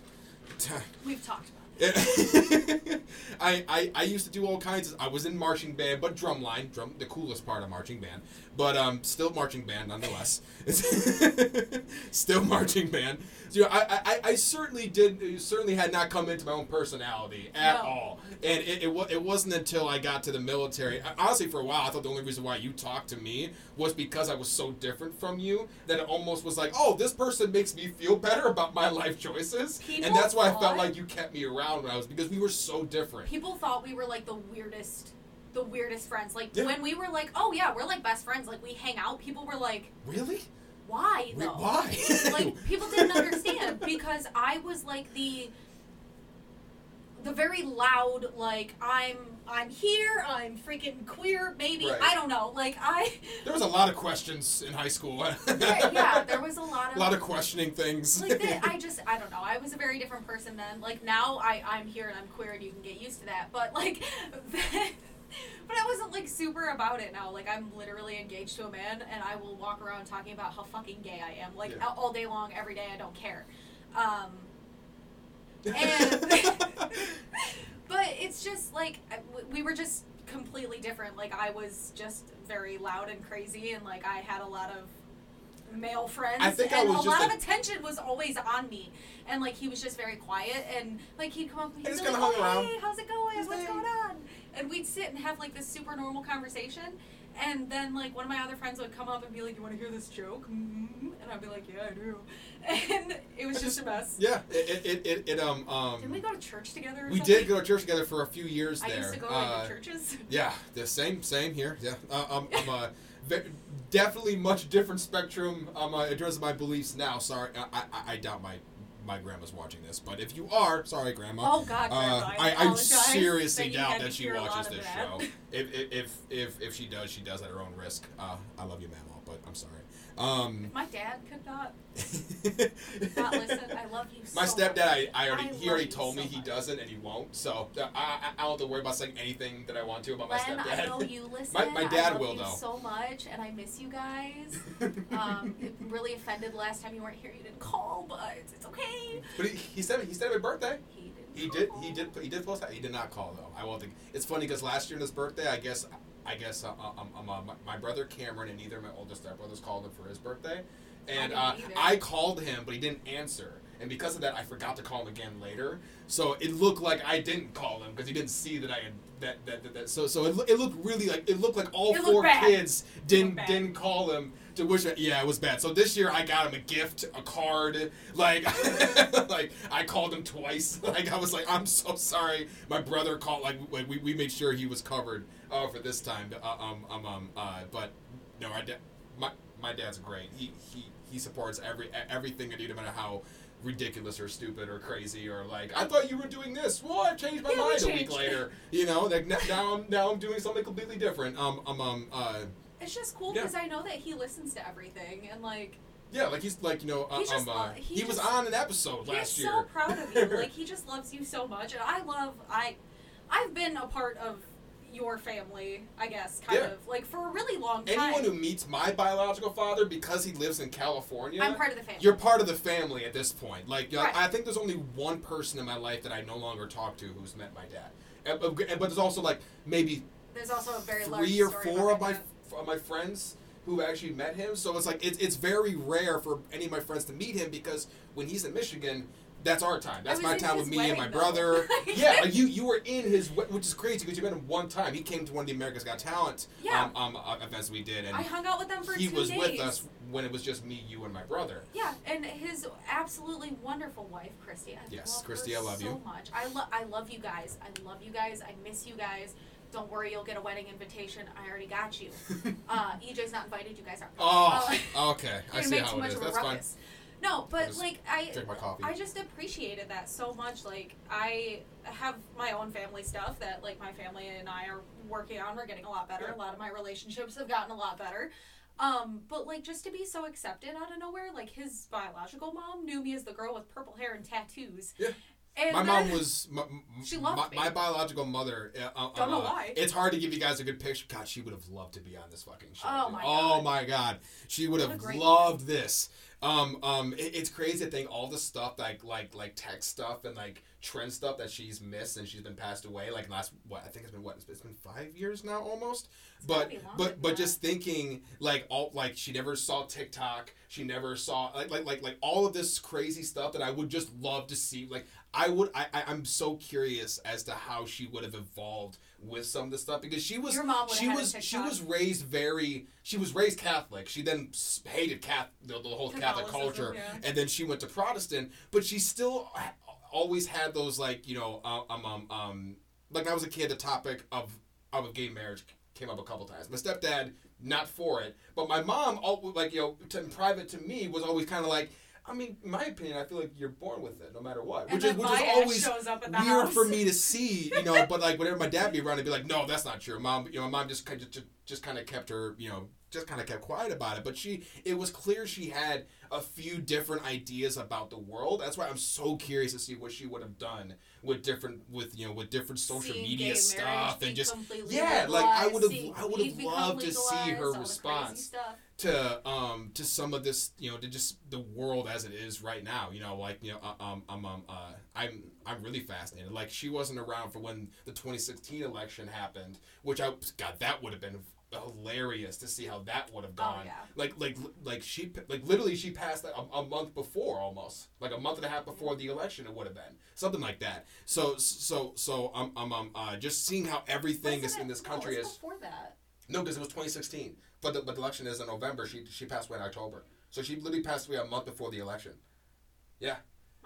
[SPEAKER 2] we've talked.
[SPEAKER 1] I, I, I used to do all kinds of I was in marching band but drumline drum the coolest part of marching band but um still marching band nonetheless still marching band so, you know, I, I, I certainly did certainly had not come into my own personality at
[SPEAKER 2] No.
[SPEAKER 1] all and it, it, it wasn't until I got to the military honestly for a while I thought the only reason why you talked to me was because I was so different from you that it almost was like oh this person makes me feel better about my life choices
[SPEAKER 2] People
[SPEAKER 1] and that's why I felt like you kept me around when I was because we were so different.
[SPEAKER 2] People thought we were like the weirdest, the weirdest friends. Like
[SPEAKER 1] Yeah.
[SPEAKER 2] when we were like, oh yeah, we're like best friends. Like we hang out. People were like,
[SPEAKER 1] Really?
[SPEAKER 2] why
[SPEAKER 1] Wait,
[SPEAKER 2] though?
[SPEAKER 1] why?
[SPEAKER 2] like people didn't understand because I was like the the very loud like I'm I'm here, I'm freaking queer, maybe.
[SPEAKER 1] Right.
[SPEAKER 2] I don't know. Like I
[SPEAKER 1] there was a lot of questions in high school.
[SPEAKER 2] there, yeah, there was a lot of
[SPEAKER 1] a lot of questioning things.
[SPEAKER 2] like that I just I don't know. I was a very different person then. Like now I I'm here and I'm queer and you can get used to that. But like but I wasn't like super about it now. Like I'm literally engaged to a man and I will walk around talking about how fucking gay I am. Like
[SPEAKER 1] Yeah.
[SPEAKER 2] all day long, every day. I don't care. Um, and but it's just like we were just completely different. Like I was just very loud and crazy, and like I had a lot of male friends,
[SPEAKER 1] I think I
[SPEAKER 2] and
[SPEAKER 1] was
[SPEAKER 2] a lot
[SPEAKER 1] a-
[SPEAKER 2] of attention was always on me. And like he was just very quiet, and like he'd come up and he'd be like, "Oh
[SPEAKER 1] around.
[SPEAKER 2] hey, how's it going? What's going on?" And we'd sit and have like this super normal conversation. And then like one of my other friends would come up and be like, "You want to hear this joke?" Mm-hmm. And I'd be like, "Yeah, I do." And it was just,
[SPEAKER 1] just-
[SPEAKER 2] a mess.
[SPEAKER 1] yeah, it, it, it, it um um.
[SPEAKER 2] Didn't we go to church together? Or
[SPEAKER 1] we
[SPEAKER 2] something?
[SPEAKER 1] did go to church together for a few years
[SPEAKER 2] I
[SPEAKER 1] there.
[SPEAKER 2] used to go to
[SPEAKER 1] Uh,
[SPEAKER 2] like, churches.
[SPEAKER 1] Yeah, the same, same here. Yeah, uh, um, I'm uh, definitely much different spectrum um, uh, in terms of my beliefs now. Sorry, I, I, I doubt my my grandma's watching this, but if you are, sorry, grandma.
[SPEAKER 5] Oh God, Grandma,
[SPEAKER 1] Uh,
[SPEAKER 5] I,
[SPEAKER 1] I, I seriously doubt that she
[SPEAKER 5] hear a lot
[SPEAKER 1] watches this show. If, if if if if she does, she does at her own risk. Uh, I love you, Mama, but I'm sorry. Um,
[SPEAKER 2] my dad could not not listen, I love you so
[SPEAKER 1] My stepdad, I, I already
[SPEAKER 2] I
[SPEAKER 1] he already told
[SPEAKER 2] so
[SPEAKER 1] me he doesn't and he won't. So uh, I, I I don't have to worry about saying anything that I want to about my stepdad.
[SPEAKER 2] I know you listen.
[SPEAKER 1] My- my dad
[SPEAKER 2] I love
[SPEAKER 1] will,
[SPEAKER 2] you
[SPEAKER 1] though.
[SPEAKER 2] so much, and I miss you guys. Um, it really offended last time you weren't here. You didn't call, but it's, okay.
[SPEAKER 1] but he, he said he said my birthday.
[SPEAKER 2] He did.
[SPEAKER 1] He did he did he did post that. He did not call though. I won't think. It's funny because last year on his birthday, I guess I guess uh, um, um, uh, my, brother Cameron and neither of my oldest stepbrothers called him for his birthday, and
[SPEAKER 2] didn't
[SPEAKER 1] uh. I called him, but he didn't answer. And because of that, I forgot to call him again later. So it looked like I didn't call him because he didn't see that I had that that, that, that. So so it, it looked really like it looked like all
[SPEAKER 2] It
[SPEAKER 1] four kids didn't didn't call him to wish. it- Yeah, it was bad. So this year I got him a gift, a card. Like like I called him twice. Like I was like, I'm so sorry. My brother called. Like like, we, we made sure he was covered uh, for this time. Uh, um um um. Uh, but no, I my my dad's great. He he he supports every everything I do, no matter how ridiculous or stupid or crazy or like I thought you were doing this. Well, I changed my
[SPEAKER 5] Yeah,
[SPEAKER 1] mind a week later. You know, like now I'm now I'm doing something completely different. Um um um uh
[SPEAKER 2] It's just cool
[SPEAKER 1] Yeah.
[SPEAKER 2] because I know that he listens to everything, and like
[SPEAKER 1] yeah, like he's like you know uh,
[SPEAKER 2] just
[SPEAKER 1] um uh,
[SPEAKER 2] lo- he
[SPEAKER 1] he, was
[SPEAKER 2] just-
[SPEAKER 1] on an episode last year.
[SPEAKER 2] He's so proud of you. like he just loves you so much, and I love I. I've been a part of your family, I guess, kind
[SPEAKER 1] Yeah.
[SPEAKER 2] of like for a really long time.
[SPEAKER 1] Anyone who meets my biological father because he lives in California,
[SPEAKER 2] I'm part of the family.
[SPEAKER 1] you're part of the family at this point. Like, know,
[SPEAKER 2] Right.
[SPEAKER 1] I think there's only one person in my life that I no longer talk to who's met my dad. And- uh, But there's also like maybe
[SPEAKER 2] There's also a very large
[SPEAKER 1] three or four of my of my friends who actually met him. So it's like it's it's very rare for any of my friends to meet him because when he's in Michigan. That's our time. That's my time with me and my brother. yeah, like you you were in his, which is crazy because you met him one time. He came to one of the America's Got Talent
[SPEAKER 2] Yeah.
[SPEAKER 1] um, um, uh, events we did, and
[SPEAKER 2] I hung out with them for
[SPEAKER 1] he was
[SPEAKER 2] days.
[SPEAKER 1] with us when it was just me, you, and my brother.
[SPEAKER 2] Yeah, and his absolutely wonderful wife, Christy. I
[SPEAKER 1] Yes, Christy, I love
[SPEAKER 2] so
[SPEAKER 1] you.
[SPEAKER 2] So much. I love, I love you guys. I love you guys. I miss you guys. Don't worry, you'll get a wedding invitation. I already got you. Uh, EJ's not invited. You guys are.
[SPEAKER 1] oh,
[SPEAKER 2] Uh,
[SPEAKER 1] okay. I see how it
[SPEAKER 2] a
[SPEAKER 1] That's fine.
[SPEAKER 2] No, but
[SPEAKER 1] just
[SPEAKER 2] like I,
[SPEAKER 1] Drink my coffee.
[SPEAKER 2] I just appreciated that so much. Like I have my own family stuff that like my family and I are working on. We're getting a lot better. A lot of my relationships have gotten a lot better. Um, but like just to be so accepted out of nowhere, like his biological mom knew me as the girl with purple hair and tattoos.
[SPEAKER 1] Yeah.
[SPEAKER 2] And
[SPEAKER 1] my mom was my,
[SPEAKER 2] She loved
[SPEAKER 1] my,
[SPEAKER 2] me.
[SPEAKER 1] my biological mother. Uh, uh,
[SPEAKER 2] Don't know
[SPEAKER 1] uh,
[SPEAKER 2] why.
[SPEAKER 1] It's hard to give you guys a good picture. God, she would have loved to be on this fucking show.
[SPEAKER 2] Oh
[SPEAKER 1] dude.
[SPEAKER 2] my
[SPEAKER 1] Oh
[SPEAKER 2] God.
[SPEAKER 1] my god, she would
[SPEAKER 2] What
[SPEAKER 1] have loved this. Um, um, it- it's crazy to think all the stuff like like like tech stuff and like trend stuff that she's missed and she's been passed away. Like last what I think it's been what it's been five years now almost.
[SPEAKER 2] gotta
[SPEAKER 1] But but but
[SPEAKER 2] that.
[SPEAKER 1] just thinking like all like she never saw TikTok. She never saw like like like like all of this crazy stuff that I would just love to see. Like I would I, I I'm so curious as to how she would have evolved with some of the stuff because she was she was she was raised very she was raised Catholic. She then hated Catholic the, the whole Catholic culture,
[SPEAKER 5] yeah.
[SPEAKER 1] and then she went to Protestant. But she still always had those like you know uh, um um um like I was a kid the topic of of a gay marriage came up a couple times. My stepdad not for it, but my mom all like you know to, in private to me was always kind of like. I mean, in my opinion, I feel like you're born with it, no matter what. Which is which is always
[SPEAKER 5] shows up at the
[SPEAKER 1] weird
[SPEAKER 5] house.
[SPEAKER 1] for me to see, you know. but like whenever my dad be around, I'd be like, "No, that's not true." Mom, you know, my mom just kind just, just kind of kept her, you know, just kind of kept quiet about it. But she, it was clear she had a few different ideas about the world. That's why I'm so curious to see what she would have done with different, with you know, with different social
[SPEAKER 2] Seeing
[SPEAKER 1] media stuff and just yeah, like I would have, I would have loved to see her
[SPEAKER 2] all the crazy
[SPEAKER 1] response to um to some of this you know to just the world as it is right now you know like you know uh, um um, um uh i'm i'm really fascinated. Like she wasn't around for when the 2016 election happened which i god that would have been hilarious to see how that would have
[SPEAKER 2] Oh,
[SPEAKER 1] gone
[SPEAKER 2] yeah.
[SPEAKER 1] like like like she like literally she passed a, a month before almost like a month and a half before the election it would have been something like that so so so um um, um uh just seeing how everything is
[SPEAKER 2] Wasn't
[SPEAKER 1] in
[SPEAKER 2] it-
[SPEAKER 1] this country
[SPEAKER 2] it was
[SPEAKER 1] is
[SPEAKER 2] before that.
[SPEAKER 1] no, because it was 2016. But the, but the election is in November. She she passed away in October. So she literally passed away a month before the election. Yeah.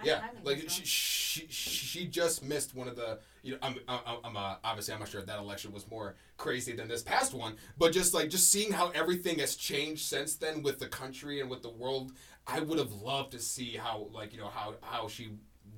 [SPEAKER 1] Yeah, like she, she she just missed one of the you know I'm I'm, I'm uh, obviously I'm not sure that election was more crazy than this past one, but just like just seeing how everything has changed since then with the country and with the world, I would have loved to see how like you know how how she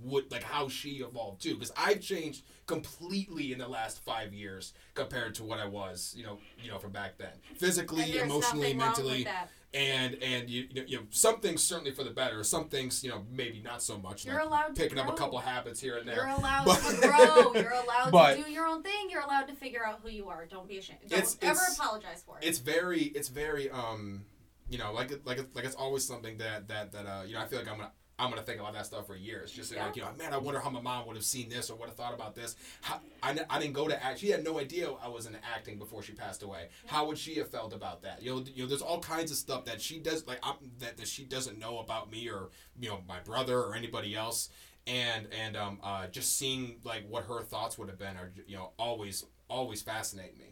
[SPEAKER 1] would like how she evolved too because I've changed completely in the last five years compared to what I was you know you know from back then physically emotionally
[SPEAKER 3] nothing wrong with
[SPEAKER 1] mentally. And and you, you know, some things certainly for the better some things you know maybe not so much
[SPEAKER 3] You're
[SPEAKER 1] like
[SPEAKER 3] allowed to
[SPEAKER 1] picking up a couple habits here and there.
[SPEAKER 3] You're allowed
[SPEAKER 1] But-
[SPEAKER 3] to grow. You're allowed
[SPEAKER 1] But-
[SPEAKER 3] to do your own thing. You're allowed to figure out who you are. Don't be ashamed. Don't
[SPEAKER 1] It's-
[SPEAKER 3] ever
[SPEAKER 1] it's-
[SPEAKER 3] apologize for it.
[SPEAKER 1] it's very it's very um you know like like like it's always something that that that uh you know I feel like I'm gonna I'm gonna think about that stuff for years. Just
[SPEAKER 3] Yeah.
[SPEAKER 1] like you know, man, I wonder how my mom would have seen this or would have thought about this. How, I, I didn't go to act. She had no idea I was in acting before she passed away. How would she have felt about that? You know, you know, there's all kinds of stuff that she does like I'm, that that she doesn't know about me or you know my brother or anybody else. And and um uh just seeing like what her thoughts would have been are you know always always fascinate me
[SPEAKER 3] Yeah.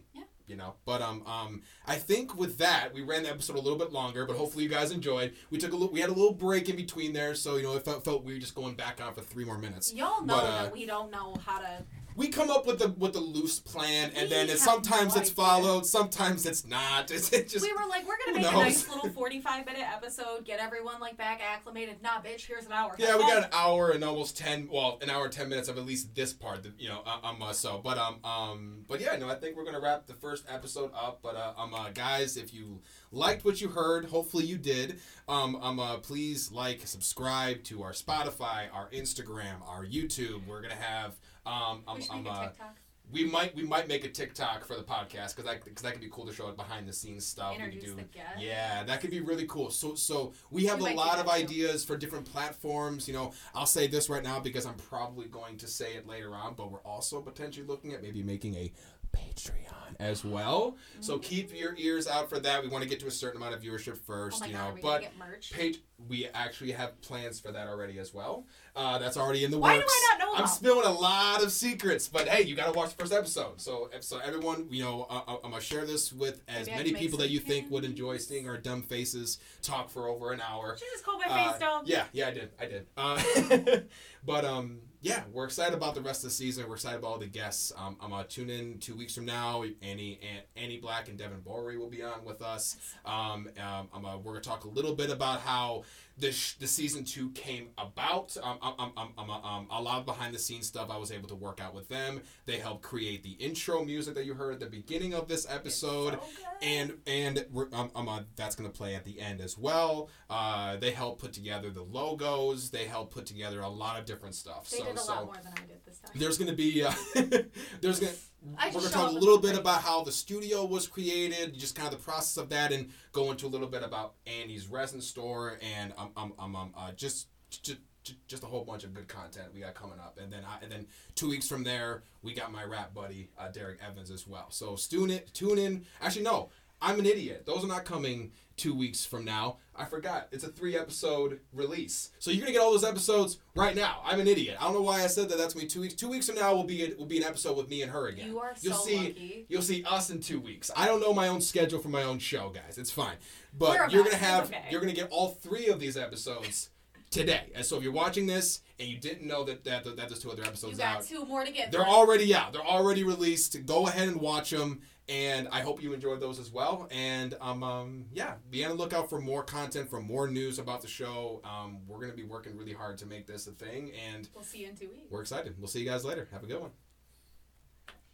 [SPEAKER 1] You know but um um i think with that we ran the episode a little bit longer but hopefully you guys enjoyed we took a little we had a little break in between there so you know it felt, felt weird just going back on for three more minutes
[SPEAKER 3] Y'all know
[SPEAKER 1] But, uh,
[SPEAKER 3] that we don't know how to.
[SPEAKER 1] We come up with the with the loose plan and
[SPEAKER 3] We
[SPEAKER 1] then it's, sometimes
[SPEAKER 3] no
[SPEAKER 1] it's followed sometimes it's not it's, it just
[SPEAKER 3] we were like, we're gonna make a nice little forty-five minute episode, get everyone like back acclimated. Nah, bitch, here's an hour.
[SPEAKER 1] yeah, we got an hour and almost ten, well, an hour and ten minutes of at least this part, you know, uh, um, uh, so, but um, um, but yeah, no, I think we're gonna wrap the first episode up. But uh, um, uh, guys, if you liked what you heard, hopefully you did. Um, um, uh, please like, subscribe to our Spotify, our Instagram, our YouTube. We're gonna have um, um,
[SPEAKER 3] We a
[SPEAKER 1] uh,
[SPEAKER 3] TikTok.
[SPEAKER 1] we might we might make a TikTok for the podcast because that because that could be cool to show like behind the scenes stuff. we
[SPEAKER 3] Introduce
[SPEAKER 1] could do
[SPEAKER 3] the guest.
[SPEAKER 1] yeah, that could be really cool. So so we have
[SPEAKER 3] We
[SPEAKER 1] a lot of
[SPEAKER 3] too.
[SPEAKER 1] ideas for different platforms. You know, I'll say this right now because I'm probably going to say it later on, but we're also potentially looking at maybe making a Patreon as well. So keep your ears out for that. We want to get to a certain amount of viewership
[SPEAKER 3] Oh
[SPEAKER 1] first,
[SPEAKER 3] my
[SPEAKER 1] you
[SPEAKER 3] god,
[SPEAKER 1] know. But page we actually have plans for that already as well. Uh, that's already in the
[SPEAKER 3] Why do
[SPEAKER 1] works.
[SPEAKER 3] I not know
[SPEAKER 1] I'm
[SPEAKER 3] about
[SPEAKER 1] spilling a lot of secrets, but hey, you gotta watch the first episode. So, so everyone, you know, uh, I'm gonna share this with as
[SPEAKER 3] Maybe
[SPEAKER 1] many people that you think would enjoy seeing our dumb faces talk for over an hour.
[SPEAKER 3] Should just call my
[SPEAKER 1] Uh,
[SPEAKER 3] face dumb.
[SPEAKER 1] yeah, yeah, I did, I did. Uh, but um, yeah, we're excited about the rest of the season. We're excited about all the guests. Um, I'm gonna tune in two weeks from now. Annie, An- Annie Black and Devin Bowery will be on with us. Um, um, I'm uh, we're gonna talk a little bit about how this the season two came about. Um, um, um, um, um, um, a lot of behind the scenes stuff I was able to work out with them. They helped create the intro music that you heard at the beginning of this episode and and we're- um, um, uh, that's going to play at the end as well. Uh, they helped put together the logos. They helped put together a lot of different stuff.
[SPEAKER 3] they
[SPEAKER 1] so
[SPEAKER 3] did a
[SPEAKER 1] so
[SPEAKER 3] lot more than I did this time.
[SPEAKER 1] there's going to be uh, there's going
[SPEAKER 3] I
[SPEAKER 1] we're going to talk a little bit about how the studio was created, just kind of the process of that, and go into a little bit about Annie's resin store and um um um, um uh, just. just just a whole bunch of good content we got coming up, and then I, and then two weeks from there we got my rap buddy uh, Derek Evans as well. So tune in, tune in. Actually, no, I'm an idiot. Those are not coming two weeks from now. I forgot. It's a three episode release. So you're gonna get all those episodes right now. I'm an idiot. I don't know why I said that. That's me two weeks. Two weeks from now will be a, will be an episode with me and her again.
[SPEAKER 3] You are
[SPEAKER 1] You'll
[SPEAKER 3] so
[SPEAKER 1] see.
[SPEAKER 3] lucky.
[SPEAKER 1] You'll see us in two weeks. I don't know my own schedule for my own show, guys. It's fine. But
[SPEAKER 3] We're
[SPEAKER 1] you're gonna have
[SPEAKER 3] okay.
[SPEAKER 1] you're gonna get all three of these episodes today. And so if you're watching this and you didn't know that that, that there's two other
[SPEAKER 3] You
[SPEAKER 1] episodes
[SPEAKER 3] got
[SPEAKER 1] out,
[SPEAKER 3] two more to get.
[SPEAKER 1] they're
[SPEAKER 3] through.
[SPEAKER 1] already out. They're already released. Go ahead and watch them. And I hope you enjoyed those as well. And um, um yeah, be on the lookout for more content, for more news about the show. Um, we're gonna be working really hard to make this a thing, and
[SPEAKER 3] We'll see you in two weeks.
[SPEAKER 1] we're excited. We'll see you guys later. Have a good one.